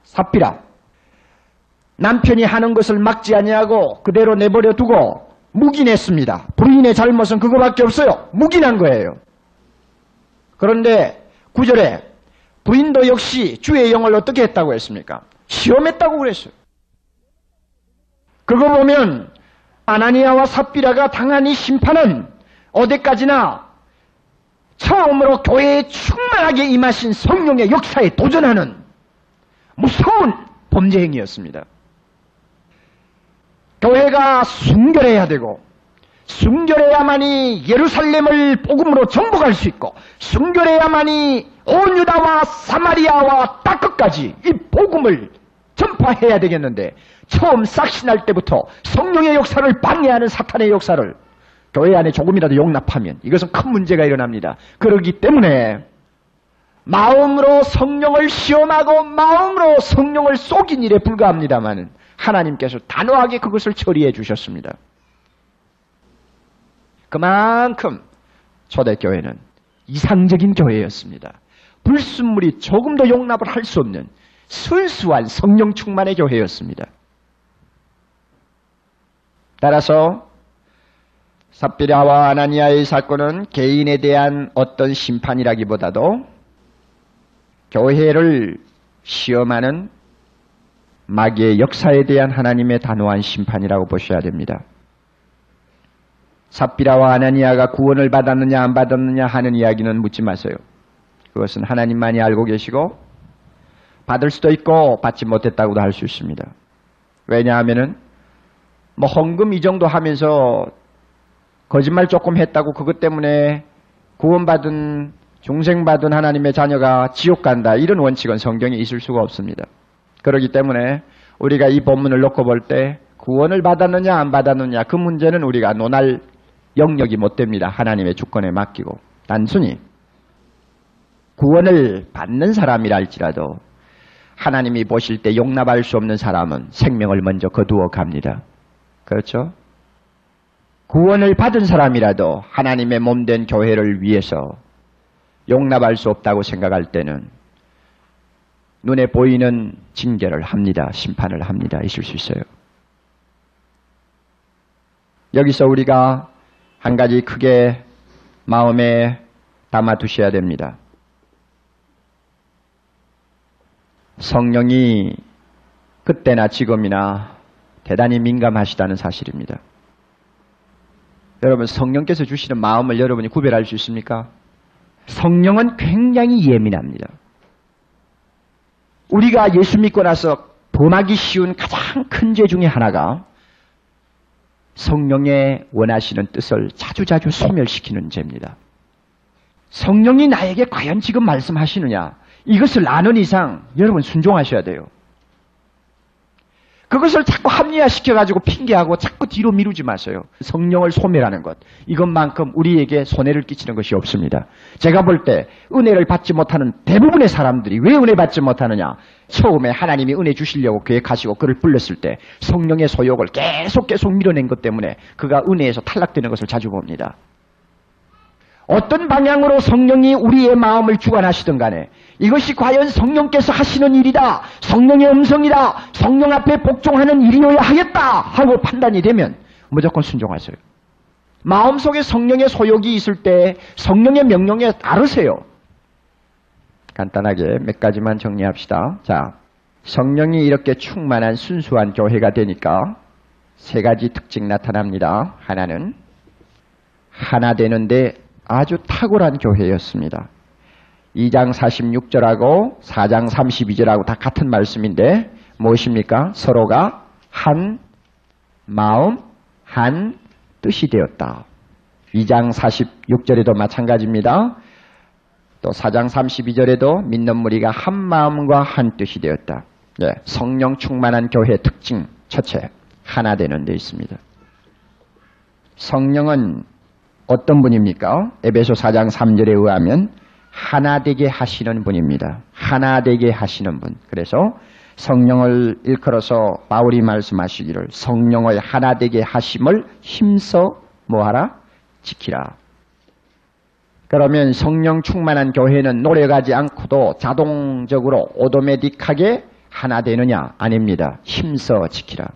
사피라 남편이 하는 것을 막지 아니하고 그대로 내버려 두고 묵인했습니다. 부인의 잘못은 그거밖에 없어요. 묵인한 거예요. 그런데 9절에 부인도 역시 주의 영을 어떻게 했다고 했습니까? 시험했다고 그랬어요. 그거 보면 아나니아와 삽비라가 당한 이 심판은 어디까지나 처음으로 교회에 충만하게 임하신 성령의 역사에 도전하는 무서운 범죄 행위였습니다. 교회가 순결해야 되고 순결해야만이 예루살렘을 복음으로 정복할 수 있고 순결해야만이 온 유다와 사마리아와 땅 끝까지 이 복음을 전파해야 되겠는데 처음 싹신할 때부터 성령의 역사를 방해하는 사탄의 역사를 교회 안에 조금이라도 용납하면 이것은 큰 문제가 일어납니다. 그러기 때문에 마음으로 성령을 시험하고 마음으로 성령을 속인 일에 불과합니다만 하나님께서 단호하게 그것을 처리해 주셨습니다. 그만큼 초대교회는 이상적인 교회였습니다. 불순물이 조금도 용납을 할 수 없는 순수한 성령 충만의 교회였습니다. 따라서 삽비라와 아나니아의 사건은 개인에 대한 어떤 심판이라기보다도 교회를 시험하는 마귀의 역사에 대한 하나님의 단호한 심판이라고 보셔야 됩니다. 삽비라와 아나니아가 구원을 받았느냐 안 받았느냐 하는 이야기는 묻지 마세요. 그것은 하나님만이 알고 계시고 받을 수도 있고 받지 못했다고도 할 수 있습니다. 왜냐하면은 뭐 헌금 이 정도 하면서 거짓말 조금 했다고 그것 때문에 구원받은 중생받은 하나님의 자녀가 지옥 간다 이런 원칙은 성경에 있을 수가 없습니다. 그렇기 때문에 우리가 이 본문을 놓고 볼 때 구원을 받았느냐 안 받았느냐 그 문제는 우리가 논할 영역이 못 됩니다. 하나님의 주권에 맡기고 단순히 구원을 받는 사람이라 할지라도 하나님이 보실 때 용납할 수 없는 사람은 생명을 먼저 거두어 갑니다. 그렇죠? 구원을 받은 사람이라도 하나님의 몸 된 교회를 위해서 용납할 수 없다고 생각할 때는 눈에 보이는 징계를 합니다. 심판을 합니다. 있을 수 있어요. 여기서 우리가 한 가지 크게 마음에 담아 두셔야 됩니다. 성령이 그때나 지금이나 대단히 민감하시다는 사실입니다. 여러분 성령께서 주시는 마음을 여러분이 구별할 수 있습니까? 성령은 굉장히 예민합니다. 우리가 예수 믿고 나서 범하기 쉬운 가장 큰 죄 중에 하나가 성령의 원하시는 뜻을 자주자주 소멸시키는 죄입니다. 성령이 나에게 과연 지금 말씀하시느냐? 이것을 아는 이상 여러분 순종하셔야 돼요. 그것을 자꾸 합리화시켜가지고 핑계하고 자꾸 뒤로 미루지 마세요. 성령을 소멸하는 것. 이것만큼 우리에게 손해를 끼치는 것이 없습니다. 제가 볼 때 은혜를 받지 못하는 대부분의 사람들이 왜 은혜 받지 못하느냐? 처음에 하나님이 은혜 주시려고 계획하시고 그를 불렀을 때 성령의 소욕을 계속 계속 밀어낸 것 때문에 그가 은혜에서 탈락되는 것을 자주 봅니다. 어떤 방향으로 성령이 우리의 마음을 주관하시든 간에 이것이 과연 성령께서 하시는 일이다. 성령의 음성이다. 성령 앞에 복종하는 일이어야 하겠다. 하고 판단이 되면 무조건 순종하세요. 마음속에 성령의 소욕이 있을 때 성령의 명령에 따르세요. 간단하게 몇 가지만 정리합시다. 자, 성령이 이렇게 충만한 순수한 교회가 되니까 세 가지 특징 나타납니다. 하나는 하나 되는데 아주 탁월한 교회였습니다. 2장 46절하고 4장 32절하고 다 같은 말씀인데 무엇입니까? 서로가 한 마음, 한 뜻이 되었다. 2장 46절에도 마찬가지입니다. 또 4장 32절에도 믿는 무리가 한 마음과 한 뜻이 되었다. 네, 성령 충만한 교회의 특징 첫째, 하나 되는 데 있습니다. 성령은 어떤 분입니까? 에베소 4장 3절에 의하면 하나 되게 하시는 분입니다. 하나 되게 하시는 분. 그래서 성령을 일컬어서 바울이 말씀하시기를 성령의 하나 되게 하심을 힘써 뭐하라? 지키라. 그러면 성령 충만한 교회는 노력하지 않고도 자동적으로 오토매틱하게 하나 되느냐? 아닙니다. 힘써 지키라.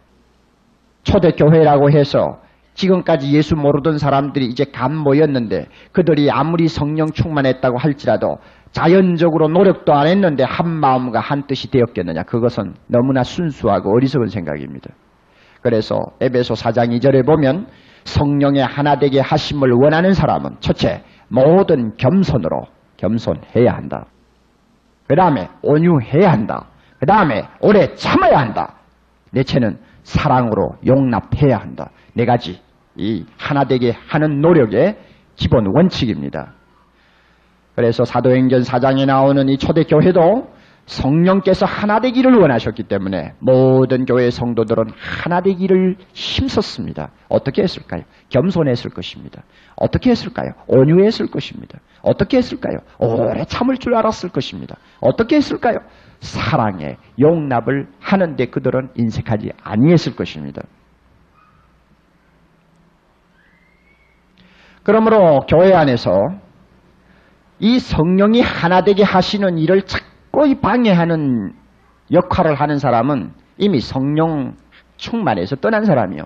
초대교회라고 해서 지금까지 예수 모르던 사람들이 이제 간 모였는데 그들이 아무리 성령 충만했다고 할지라도 자연적으로 노력도 안 했는데 한 마음과 한 뜻이 되었겠느냐. 그것은 너무나 순수하고 어리석은 생각입니다. 그래서 에베소 4장 2절에 보면 성령의 하나 되게 하심을 원하는 사람은 첫째 모든 겸손으로 겸손해야 한다. 그 다음에 온유해야 한다. 그 다음에 오래 참아야 한다. 넷째는 사랑으로 용납해야 한다. 네 가지 이 하나 되게 하는 노력의 기본 원칙입니다. 그래서 사도행전 4장에 나오는 이 초대교회도 성령께서 하나 되기를 원하셨기 때문에 모든 교회 성도들은 하나 되기를 힘썼습니다. 어떻게 했을까요? 겸손했을 것입니다. 어떻게 했을까요? 온유했을 것입니다. 어떻게 했을까요? 오래 참을 줄 알았을 것입니다. 어떻게 했을까요? 사랑에 용납을 하는데 그들은 인색하지 아니했을 것입니다. 그러므로 교회 안에서 이 성령이 하나 되게 하시는 일을 자꾸 방해하는 역할을 하는 사람은 이미 성령 충만해서 떠난 사람이요.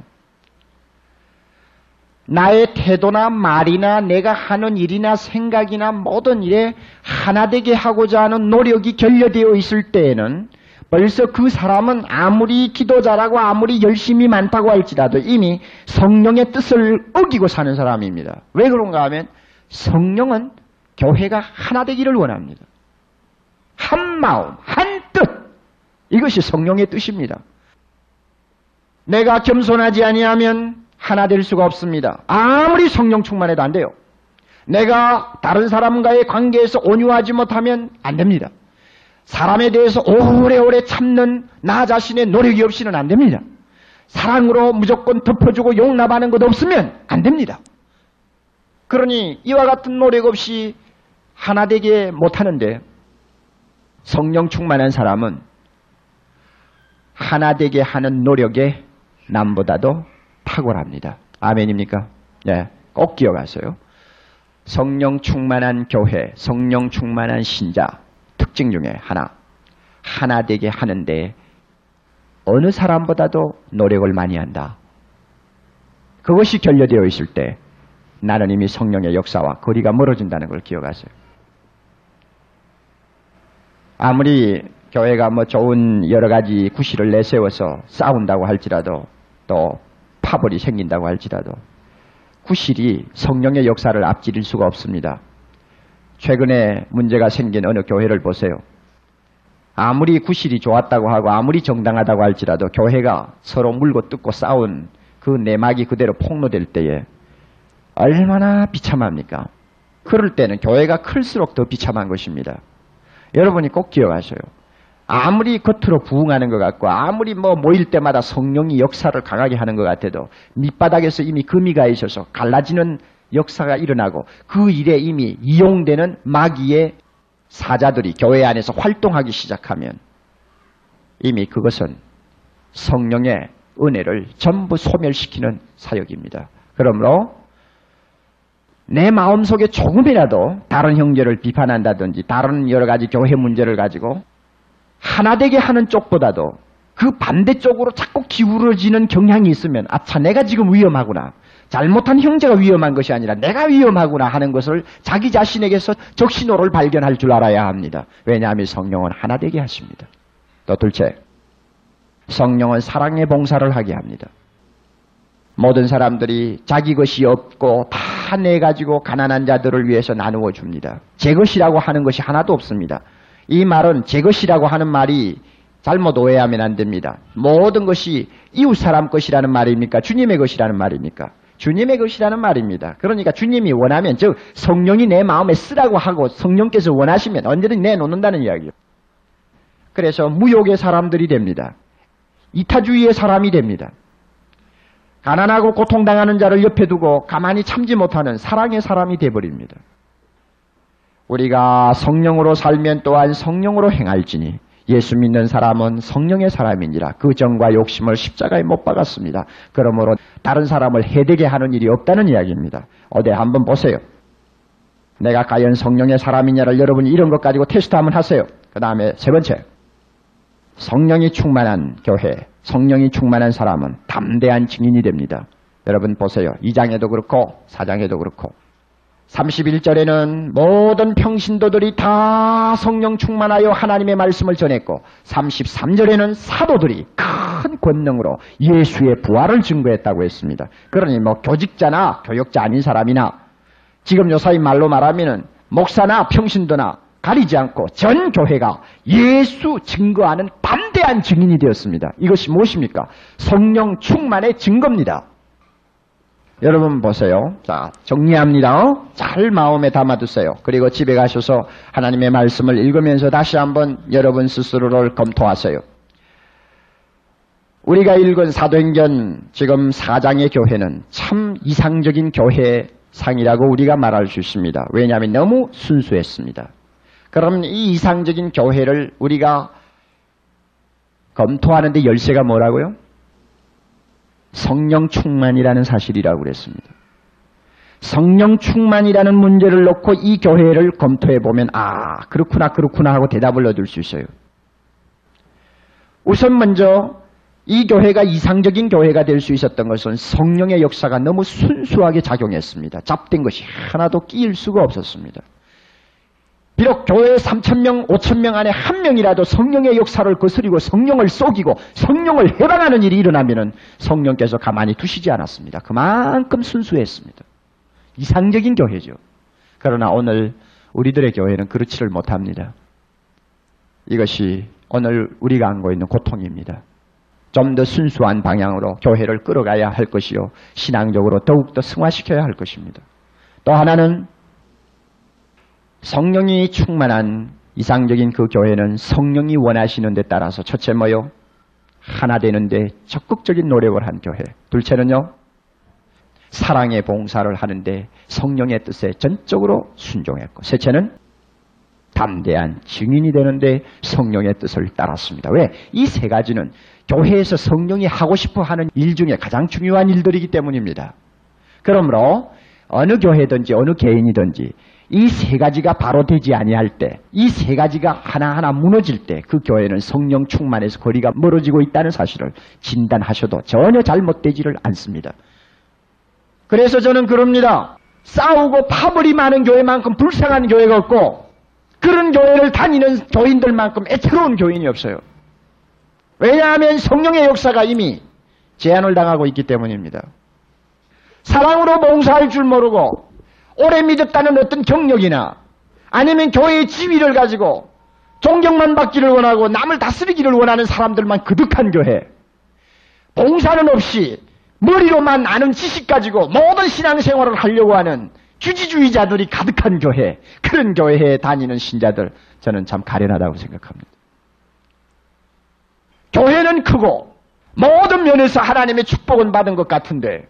나의 태도나 말이나 내가 하는 일이나 생각이나 모든 일에 하나 되게 하고자 하는 노력이 결여되어 있을 때에는 벌써 그 사람은 아무리 기도자라고 아무리 열심히 많다고 할지라도 이미 성령의 뜻을 어기고 사는 사람입니다. 왜 그런가 하면 성령은 교회가 하나 되기를 원합니다. 한 마음, 한 뜻. 이것이 성령의 뜻입니다. 내가 겸손하지 아니하면 하나 될 수가 없습니다. 아무리 성령 충만해도 안 돼요. 내가 다른 사람과의 관계에서 온유하지 못하면 안 됩니다. 사람에 대해서 오래오래 참는 나 자신의 노력이 없이는 안 됩니다. 사랑으로 무조건 덮어주고 용납하는 것 없으면 안 됩니다. 그러니 이와 같은 노력 없이 하나 되게 못하는데 성령 충만한 사람은 하나 되게 하는 노력에 남보다도 탁월합니다. 아멘입니까? 네, 꼭 기억하세요. 성령 충만한 교회, 성령 충만한 신자, 특징 중에 하나. 하나 되게 하는데 어느 사람보다도 노력을 많이 한다. 그것이 결여되어 있을 때 나는 이미 성령의 역사와 거리가 멀어진다는 걸 기억하세요. 아무리 교회가 뭐 좋은 여러 가지 구실을 내세워서 싸운다고 할지라도 또 파벌이 생긴다고 할지라도 구실이 성령의 역사를 앞지를 수가 없습니다. 최근에 문제가 생긴 어느 교회를 보세요. 아무리 구실이 좋았다고 하고 아무리 정당하다고 할지라도 교회가 서로 물고 뜯고 싸운 그 내막이 그대로 폭로될 때에 얼마나 비참합니까? 그럴 때는 교회가 클수록 더 비참한 것입니다. 여러분이 꼭 기억하셔요. 아무리 겉으로 부흥하는 것 같고 아무리 뭐 모일 때마다 성령이 역사를 강하게 하는 것 같아도 밑바닥에서 이미 금이 가 있어서 갈라지는 역사가 일어나고 그 일에 이미 이용되는 마귀의 사자들이 교회 안에서 활동하기 시작하면 이미 그것은 성령의 은혜를 전부 소멸시키는 사역입니다. 그러므로 내 마음속에 조금이라도 다른 형제를 비판한다든지 다른 여러 가지 교회 문제를 가지고 하나 되게 하는 쪽보다도 그 반대쪽으로 자꾸 기울어지는 경향이 있으면 아차 내가 지금 위험하구나. 잘못한 형제가 위험한 것이 아니라 내가 위험하구나 하는 것을 자기 자신에게서 적신호를 발견할 줄 알아야 합니다. 왜냐하면 성령은 하나 되게 하십니다. 또 둘째, 성령은 사랑의 봉사를 하게 합니다. 모든 사람들이 자기 것이 없고 다 내 가지고 가난한 자들을 위해서 나누어 줍니다. 제 것이라고 하는 것이 하나도 없습니다. 이 말은 제 것이라고 하는 말이 잘못 오해하면 안 됩니다. 모든 것이 이웃 사람 것이라는 말입니까? 주님의 것이라는 말입니까? 주님의 것이라는 말입니다. 그러니까 주님이 원하면 즉 성령이 내 마음에 쓰라고 하고 성령께서 원하시면 언제든 내놓는다는 이야기예요. 그래서 무욕의 사람들이 됩니다. 이타주의의 사람이 됩니다. 가난하고 고통당하는 자를 옆에 두고 가만히 참지 못하는 사랑의 사람이 되어버립니다. 우리가 성령으로 살면 또한 성령으로 행할지니 예수 믿는 사람은 성령의 사람이니라 그 정과 욕심을 십자가에 못 박았습니다. 그러므로 다른 사람을 해되게 하는 일이 없다는 이야기입니다. 어디 한번 보세요. 내가 과연 성령의 사람이냐를 여러분이 이런 것 가지고 테스트 한번 하세요. 그 다음에 세 번째 성령이 충만한 교회, 성령이 충만한 사람은 담대한 증인이 됩니다. 여러분 보세요. 2장에도 그렇고 4장에도 그렇고 31절에는 모든 평신도들이 다 성령 충만하여 하나님의 말씀을 전했고 33절에는 사도들이 큰 권능으로 예수의 부활을 증거했다고 했습니다. 그러니 뭐 교직자나 교역자 아닌 사람이나 지금 요사이 말로 말하면은 목사나 평신도나 가리지 않고 전 교회가 예수 증거하는 담대한 증인이 되었습니다. 이것이 무엇입니까? 성령 충만의 증거입니다. 여러분 보세요. 자, 정리합니다. 잘 마음에 담아두세요. 그리고 집에 가셔서 하나님의 말씀을 읽으면서 다시 한번 여러분 스스로를 검토하세요. 우리가 읽은 사도행전 지금 사장의 교회는 참 이상적인 교회 상이라고 우리가 말할 수 있습니다. 왜냐하면 너무 순수했습니다. 그럼 이 이상적인 교회를 우리가 검토하는데 열쇠가 뭐라고요? 성령 충만이라는 사실이라고 그랬습니다. 성령 충만이라는 문제를 놓고 이 교회를 검토해 보면 아 그렇구나 그렇구나 하고 대답을 얻을 수 있어요. 우선 먼저 이 교회가 이상적인 교회가 될 수 있었던 것은 성령의 역사가 너무 순수하게 작용했습니다. 잡된 것이 하나도 끼일 수가 없었습니다. 비록 교회 3천명, 5천명 안에 한 명이라도 성령의 역사를 거스리고 성령을 속이고 성령을 해방하는 일이 일어나면 성령께서 가만히 두시지 않았습니다. 그만큼 순수했습니다. 이상적인 교회죠. 그러나 오늘 우리들의 교회는 그렇지를 못합니다. 이것이 오늘 우리가 안고 있는 고통입니다. 좀 더 순수한 방향으로 교회를 끌어가야 할 것이요. 신앙적으로 더욱더 승화시켜야 할 것입니다. 또 하나는 성령이 충만한 이상적인 그 교회는 성령이 원하시는 데 따라서 첫째 뭐요? 하나 되는데 적극적인 노력을 한 교회. 둘째는요? 사랑의 봉사를 하는데 성령의 뜻에 전적으로 순종했고 셋째는 담대한 증인이 되는데 성령의 뜻을 따랐습니다. 왜? 이 세 가지는 교회에서 성령이 하고 싶어 하는 일 중에 가장 중요한 일들이기 때문입니다. 그러므로 어느 교회든지 어느 개인이든지 이 세 가지가 바로 되지 아니할 때, 이 세 가지가 하나하나 무너질 때 그 교회는 성령 충만에서 거리가 멀어지고 있다는 사실을 진단하셔도 전혀 잘못되지를 않습니다. 그래서 저는 그럽니다. 싸우고 파벌이 많은 교회만큼 불쌍한 교회가 없고 그런 교회를 다니는 교인들만큼 애처로운 교인이 없어요. 왜냐하면 성령의 역사가 이미 제한을 당하고 있기 때문입니다. 사랑으로 봉사할 줄 모르고 오래 믿었다는 어떤 경력이나 아니면 교회의 지위를 가지고 존경만 받기를 원하고 남을 다스리기를 원하는 사람들만 그득한 교회. 봉사는 없이 머리로만 아는 지식 가지고 모든 신앙생활을 하려고 하는 주지주의자들이 가득한 교회. 그런 교회에 다니는 신자들 저는 참 가련하다고 생각합니다. 교회는 크고 모든 면에서 하나님의 축복은 받은 것 같은데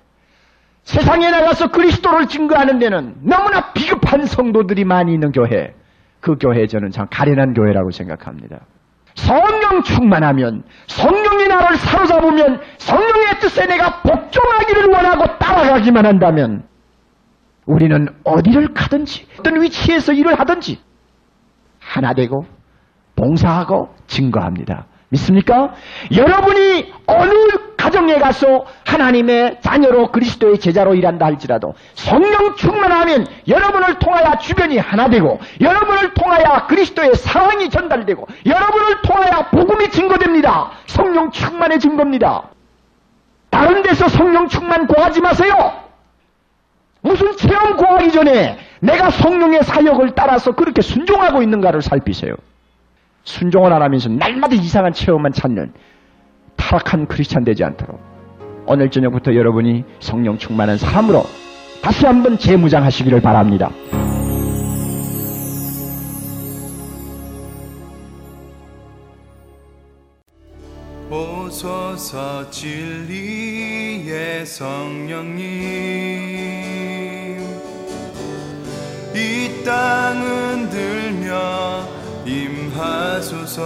세상에 나가서 그리스도를 증거하는 데는 너무나 비겁한 성도들이 많이 있는 교회. 그 교회 저는 참 가련한 교회라고 생각합니다. 성령 충만하면 성령이 나를 사로잡으면 성령의 뜻에 내가 복종하기를 원하고 따라가기만 한다면 우리는 어디를 가든지 어떤 위치에서 일을 하든지 하나 되고 봉사하고 증거합니다. 믿습니까? 여러분이 어느 가정에 가서 하나님의 자녀로 그리스도의 제자로 일한다 할지라도 성령 충만하면 여러분을 통하여 주변이 하나 되고 여러분을 통하여 그리스도의 사랑이 전달되고 여러분을 통하여 복음이 증거됩니다. 성령 충만의 증거입니다. 다른 데서 성령 충만 구하지 마세요. 무슨 체험 구하기 전에 내가 성령의 사역을 따라서 그렇게 순종하고 있는가를 살피세요. 순종을 안 하면서 날마다 이상한 체험만 찾는 타락한 크리스찬 되지 않도록 오늘 저녁부터 여러분이 성령 충만한 사람으로 다시 한번 재무장하시기를 바랍니다. 오소서 진리의 성령님 이 땅은 들며 임하소서.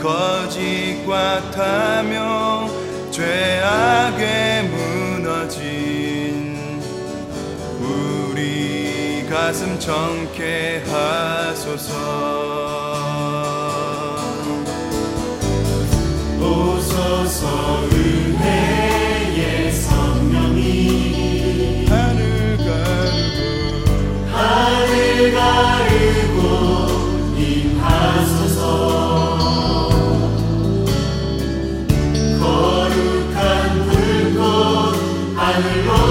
거짓과 타며 죄악에 무너진 우리 가슴 정케 하소서. 오소서 은혜 하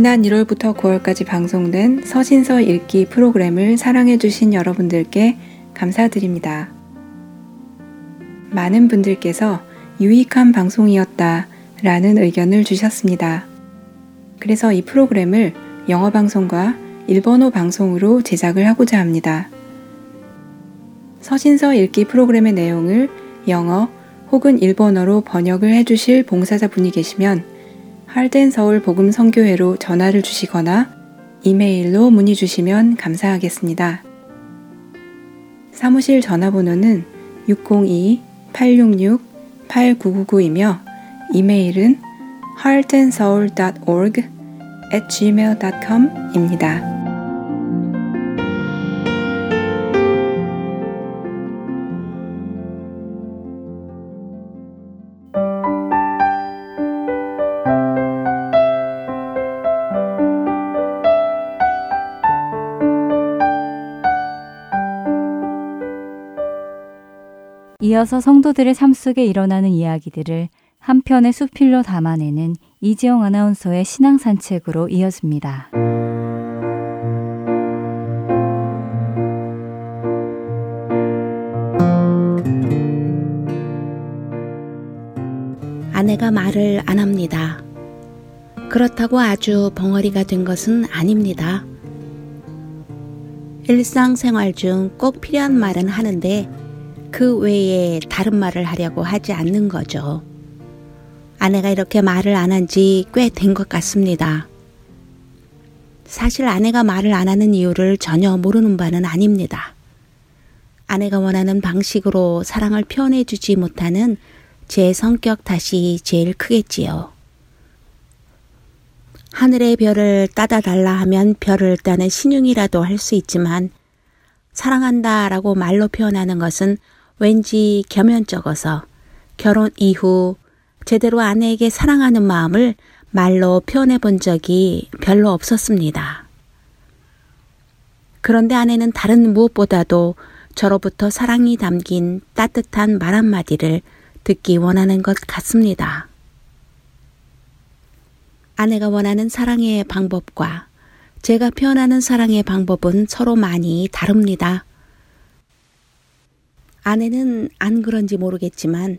지난 1월부터 9월까지 방송된 서신서 읽기 프로그램을 사랑해주신 여러분들께 감사드립니다. 많은 분들께서 유익한 방송이었다 라는 의견을 주셨습니다. 그래서 이 프로그램을 영어 방송과 일본어 방송으로 제작을 하고자 합니다. 서신서 읽기 프로그램의 내용을 영어 혹은 일본어로 번역을 해주실 봉사자 분이 계시면 할덴 서울 복음 선교회로 전화를 주시거나 이메일로 문의 주시면 감사하겠습니다. 사무실 전화번호는 602-866-8999이며 이메일은 heartandsoul.org at gmail.com입니다. 이어서 성도들의 삶 속에 일어나는 이야기들을 한 편의 수필로 담아내는 이지영 아나운서의 신앙 산책으로 이어집니다. 아내가 말을 안 합니다. 그렇다고 아주 벙어리가 된 것은 아닙니다. 일상생활 중 꼭 필요한 말은 하는데 그 외에 다른 말을 하려고 하지 않는 거죠. 아내가 이렇게 말을 안 한 지 꽤 된 것 같습니다. 사실 아내가 말을 안 하는 이유를 전혀 모르는 바는 아닙니다. 아내가 원하는 방식으로 사랑을 표현해 주지 못하는 제 성격 탓이 제일 크겠지요. 하늘의 별을 따다 달라 하면 별을 따는 신용이라도 할 수 있지만 사랑한다 라고 말로 표현하는 것은 왠지 겸연쩍어서 결혼 이후 제대로 아내에게 사랑하는 마음을 말로 표현해 본 적이 별로 없었습니다. 그런데 아내는 다른 무엇보다도 저로부터 사랑이 담긴 따뜻한 말 한마디를 듣기 원하는 것 같습니다. 아내가 원하는 사랑의 방법과 제가 표현하는 사랑의 방법은 서로 많이 다릅니다. 아내는 안 그런지 모르겠지만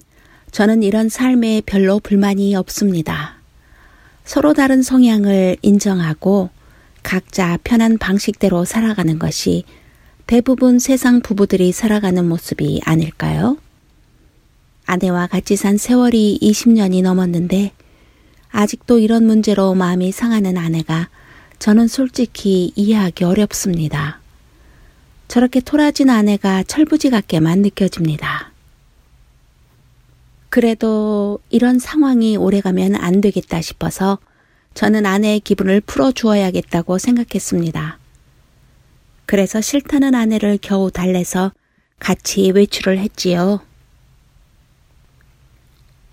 저는 이런 삶에 별로 불만이 없습니다. 서로 다른 성향을 인정하고 각자 편한 방식대로 살아가는 것이 대부분 세상 부부들이 살아가는 모습이 아닐까요? 아내와 같이 산 세월이 20년이 넘었는데 아직도 이런 문제로 마음이 상하는 아내가 저는 솔직히 이해하기 어렵습니다. 저렇게 토라진 아내가 철부지 같게만 느껴집니다. 그래도 이런 상황이 오래가면 안 되겠다 싶어서 저는 아내의 기분을 풀어주어야겠다고 생각했습니다. 그래서 싫다는 아내를 겨우 달래서 같이 외출을 했지요.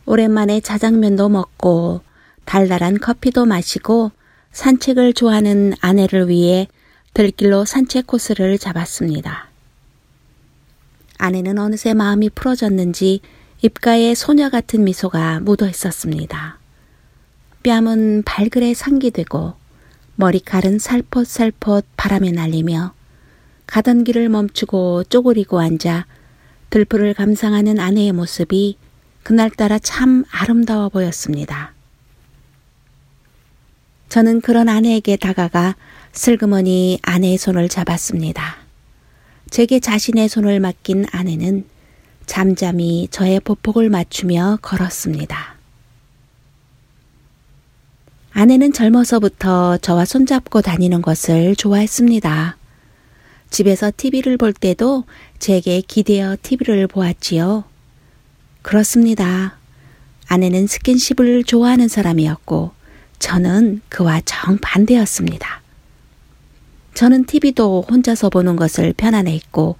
오랜만에 자장면도 먹고 달달한 커피도 마시고 산책을 좋아하는 아내를 위해 들길로 산책 코스를 잡았습니다. 아내는 어느새 마음이 풀어졌는지 입가에 소녀 같은 미소가 묻어 있었습니다. 뺨은 발그레 상기되고 머리칼은 살포살포 바람에 날리며 가던 길을 멈추고 쪼그리고 앉아 들풀을 감상하는 아내의 모습이 그날따라 참 아름다워 보였습니다. 저는 그런 아내에게 다가가 슬그머니 아내의 손을 잡았습니다. 제게 자신의 손을 맡긴 아내는 잠잠히 저의 보폭을 맞추며 걸었습니다. 아내는 젊어서부터 저와 손잡고 다니는 것을 좋아했습니다. 집에서 TV를 볼 때도 제게 기대어 TV를 보았지요. 그렇습니다. 아내는 스킨십을 좋아하는 사람이었고, 저는 그와 정반대였습니다. 저는 TV도 혼자서 보는 것을 편안해했고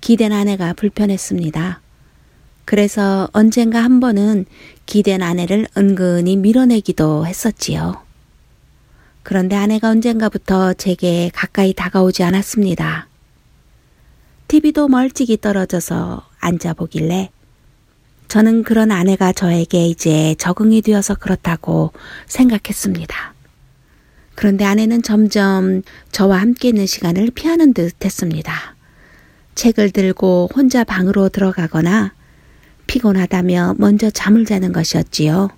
기댄 아내가 불편했습니다. 그래서 언젠가 한 번은 기댄 아내를 은근히 밀어내기도 했었지요. 그런데 아내가 언젠가부터 제게 가까이 다가오지 않았습니다. TV도 멀찍이 떨어져서 앉아보길래 저는 그런 아내가 저에게 이제 적응이 되어서 그렇다고 생각했습니다. 그런데 아내는 점점 저와 함께 있는 시간을 피하는 듯 했습니다. 책을 들고 혼자 방으로 들어가거나 피곤하다며 먼저 잠을 자는 것이었지요.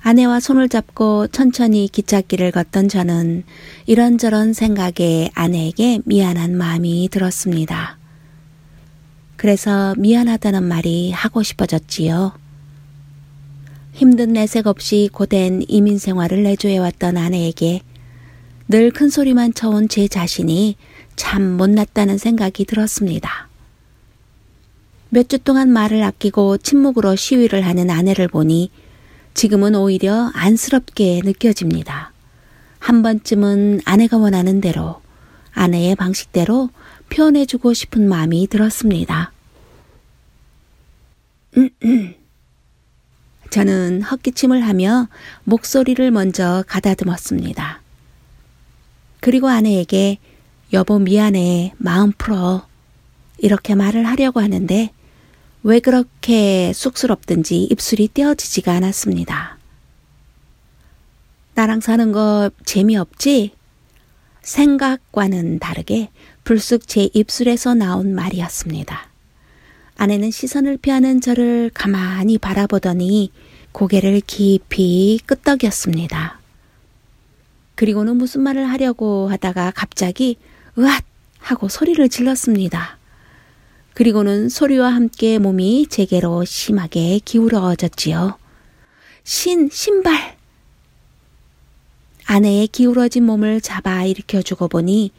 아내와 손을 잡고 천천히 기찻길을 걷던 저는 이런저런 생각에 아내에게 미안한 마음이 들었습니다. 그래서 미안하다는 말이 하고 싶어졌지요. 힘든 내색 없이 고된 이민 생활을 내조해왔던 아내에게 늘 큰 소리만 쳐온 제 자신이 참 못났다는 생각이 들었습니다. 몇 주 동안 말을 아끼고 침묵으로 시위를 하는 아내를 보니 지금은 오히려 안쓰럽게 느껴집니다. 한 번쯤은 아내가 원하는 대로, 아내의 방식대로 표현해주고 싶은 마음이 들었습니다. 저는 헛기침을 하며 목소리를 먼저 가다듬었습니다. 그리고 아내에게 여보 미안해 마음 풀어 이렇게 말을 하려고 하는데 왜 그렇게 쑥스럽든지 입술이 떼어지지가 않았습니다. 나랑 사는 거 재미없지? 생각과는 다르게 불쑥 제 입술에서 나온 말이었습니다. 아내는 시선을 피하는 저를 가만히 바라보더니 고개를 깊이 끄덕였습니다. 그리고는 무슨 말을 하려고 하다가 갑자기 으앗 하고 소리를 질렀습니다. 그리고는 소리와 함께 몸이 제게로 심하게 기울어졌지요. 신, 신발! 아내의 기울어진 몸을 잡아 일으켜 주고 보니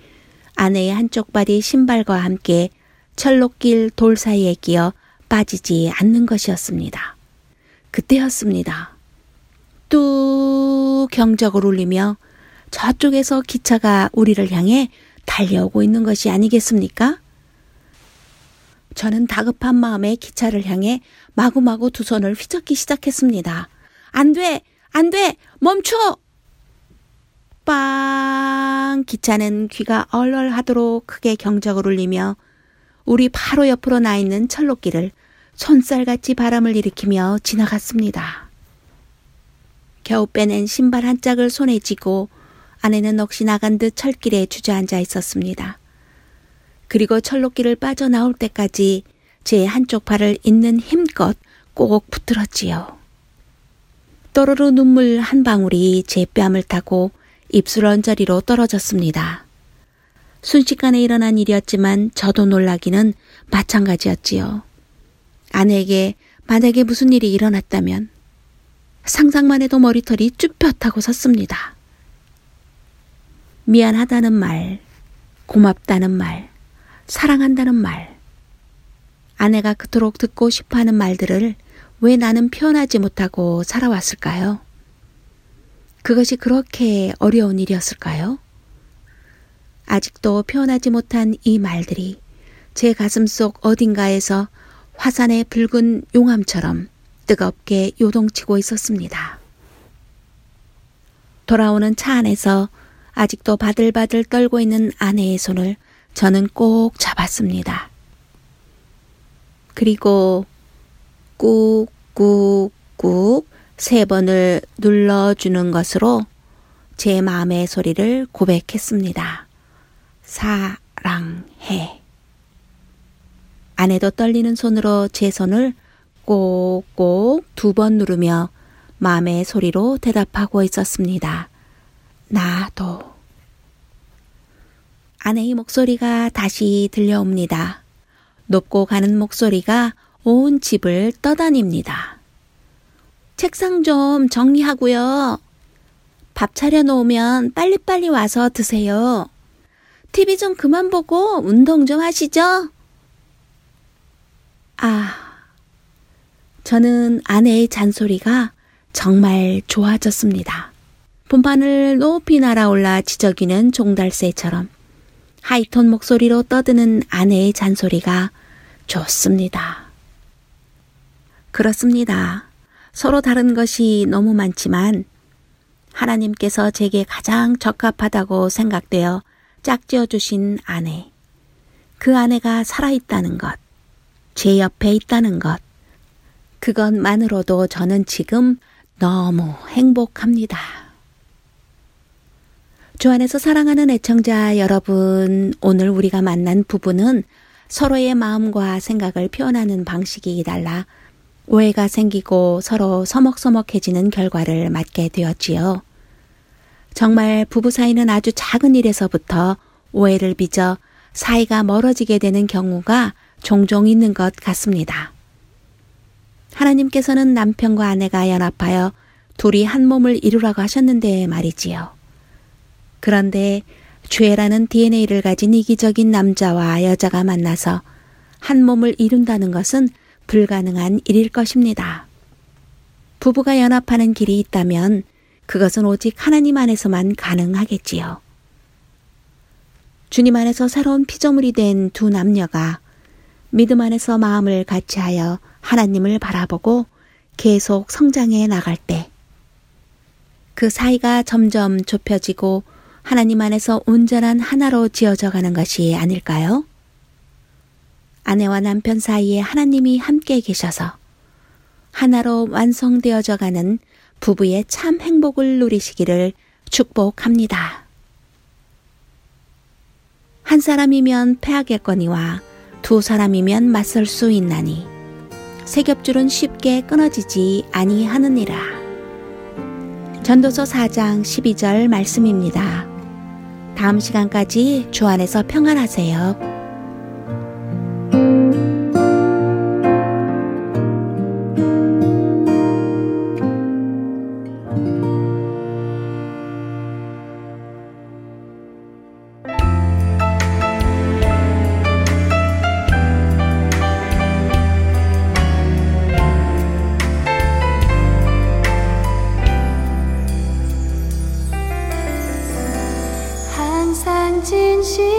아내의 한쪽 발이 신발과 함께 철록길 돌 사이에 끼어 빠지지 않는 것이었습니다. 그때였습니다. 뚝 경적을 울리며 저쪽에서 기차가 우리를 향해 달려오고 있는 것이 아니겠습니까? 저는 다급한 마음에 기차를 향해 마구마구 두 손을 휘젓기 시작했습니다. 안 돼! 안 돼! 멈춰! 빵! 기차는 귀가 얼얼하도록 크게 경적을 울리며 우리 바로 옆으로 나 있는 철로길을 손살같이 바람을 일으키며 지나갔습니다. 겨우 빼낸 신발 한 짝을 손에 쥐고 아내는 넋이 나간 듯 철길에 주저앉아 있었습니다. 그리고 철로길을 빠져나올 때까지 제 한쪽 팔을 있는 힘껏 꼭 붙들었지요. 또르르 눈물 한 방울이 제 뺨을 타고 입술 언저리로 떨어졌습니다. 순식간에 일어난 일이었지만 저도 놀라기는 마찬가지였지요. 아내에게 만약에 무슨 일이 일어났다면 상상만 해도 머리털이 쭈뼛하고 섰습니다. 미안하다는 말, 고맙다는 말, 사랑한다는 말. 아내가 그토록 듣고 싶어 하는 말들을 왜 나는 표현하지 못하고 살아왔을까요? 그것이 그렇게 어려운 일이었을까요? 아직도 표현하지 못한 이 말들이 제 가슴 속 어딘가에서 화산의 붉은 용암처럼 뜨겁게 요동치고 있었습니다. 돌아오는 차 안에서 아직도 바들바들 떨고 있는 아내의 손을 저는 꼭 잡았습니다. 그리고 꾹꾹꾹 세 번을 눌러주는 것으로 제 마음의 소리를 고백했습니다. 사랑해. 아내도 떨리는 손으로 제 손을 꼭꼭 두 번 누르며 마음의 소리로 대답하고 있었습니다. 나도. 아내의 목소리가 다시 들려옵니다. 높고 가는 목소리가 온 집을 떠다닙니다. 책상 좀 정리하고요. 밥 차려 놓으면 빨리빨리 와서 드세요. TV 좀 그만 보고 운동 좀 하시죠. 아, 저는 아내의 잔소리가 정말 좋아졌습니다. 본판을 높이 날아올라 지저귀는 종달새처럼 하이톤 목소리로 떠드는 아내의 잔소리가 좋습니다. 그렇습니다. 서로 다른 것이 너무 많지만 하나님께서 제게 가장 적합하다고 생각되어 짝지어 주신 아내. 그 아내가 살아있다는 것. 제 옆에 있다는 것. 그것만으로도 저는 지금 너무 행복합니다. 주 안에서 사랑하는 애청자 여러분, 오늘 우리가 만난 부부는 서로의 마음과 생각을 표현하는 방식이 달라 오해가 생기고 서로 서먹서먹해지는 결과를 맞게 되었지요. 정말 부부 사이는 아주 작은 일에서부터 오해를 빚어 사이가 멀어지게 되는 경우가 종종 있는 것 같습니다. 하나님께서는 남편과 아내가 연합하여 둘이 한 몸을 이루라고 하셨는데 말이지요. 그런데 죄라는 DNA를 가진 이기적인 남자와 여자가 만나서 한 몸을 이룬다는 것은 불가능한 일일 것입니다. 부부가 연합하는 길이 있다면 그것은 오직 하나님 안에서만 가능하겠지요. 주님 안에서 새로운 피조물이 된 두 남녀가 믿음 안에서 마음을 같이하여 하나님을 바라보고 계속 성장해 나갈 때 그 사이가 점점 좁혀지고 하나님 안에서 온전한 하나로 지어져 가는 것이 아닐까요? 아내와 남편 사이에 하나님이 함께 계셔서 하나로 완성되어져 가는 부부의 참 행복을 누리시기를 축복합니다. 한 사람이면 패하겠거니와 두 사람이면 맞설 수 있나니 세 겹줄은 쉽게 끊어지지 아니하느니라. 전도서 4장 12절 말씀입니다. 다음 시간까지 주 안에서 평안하세요. 항상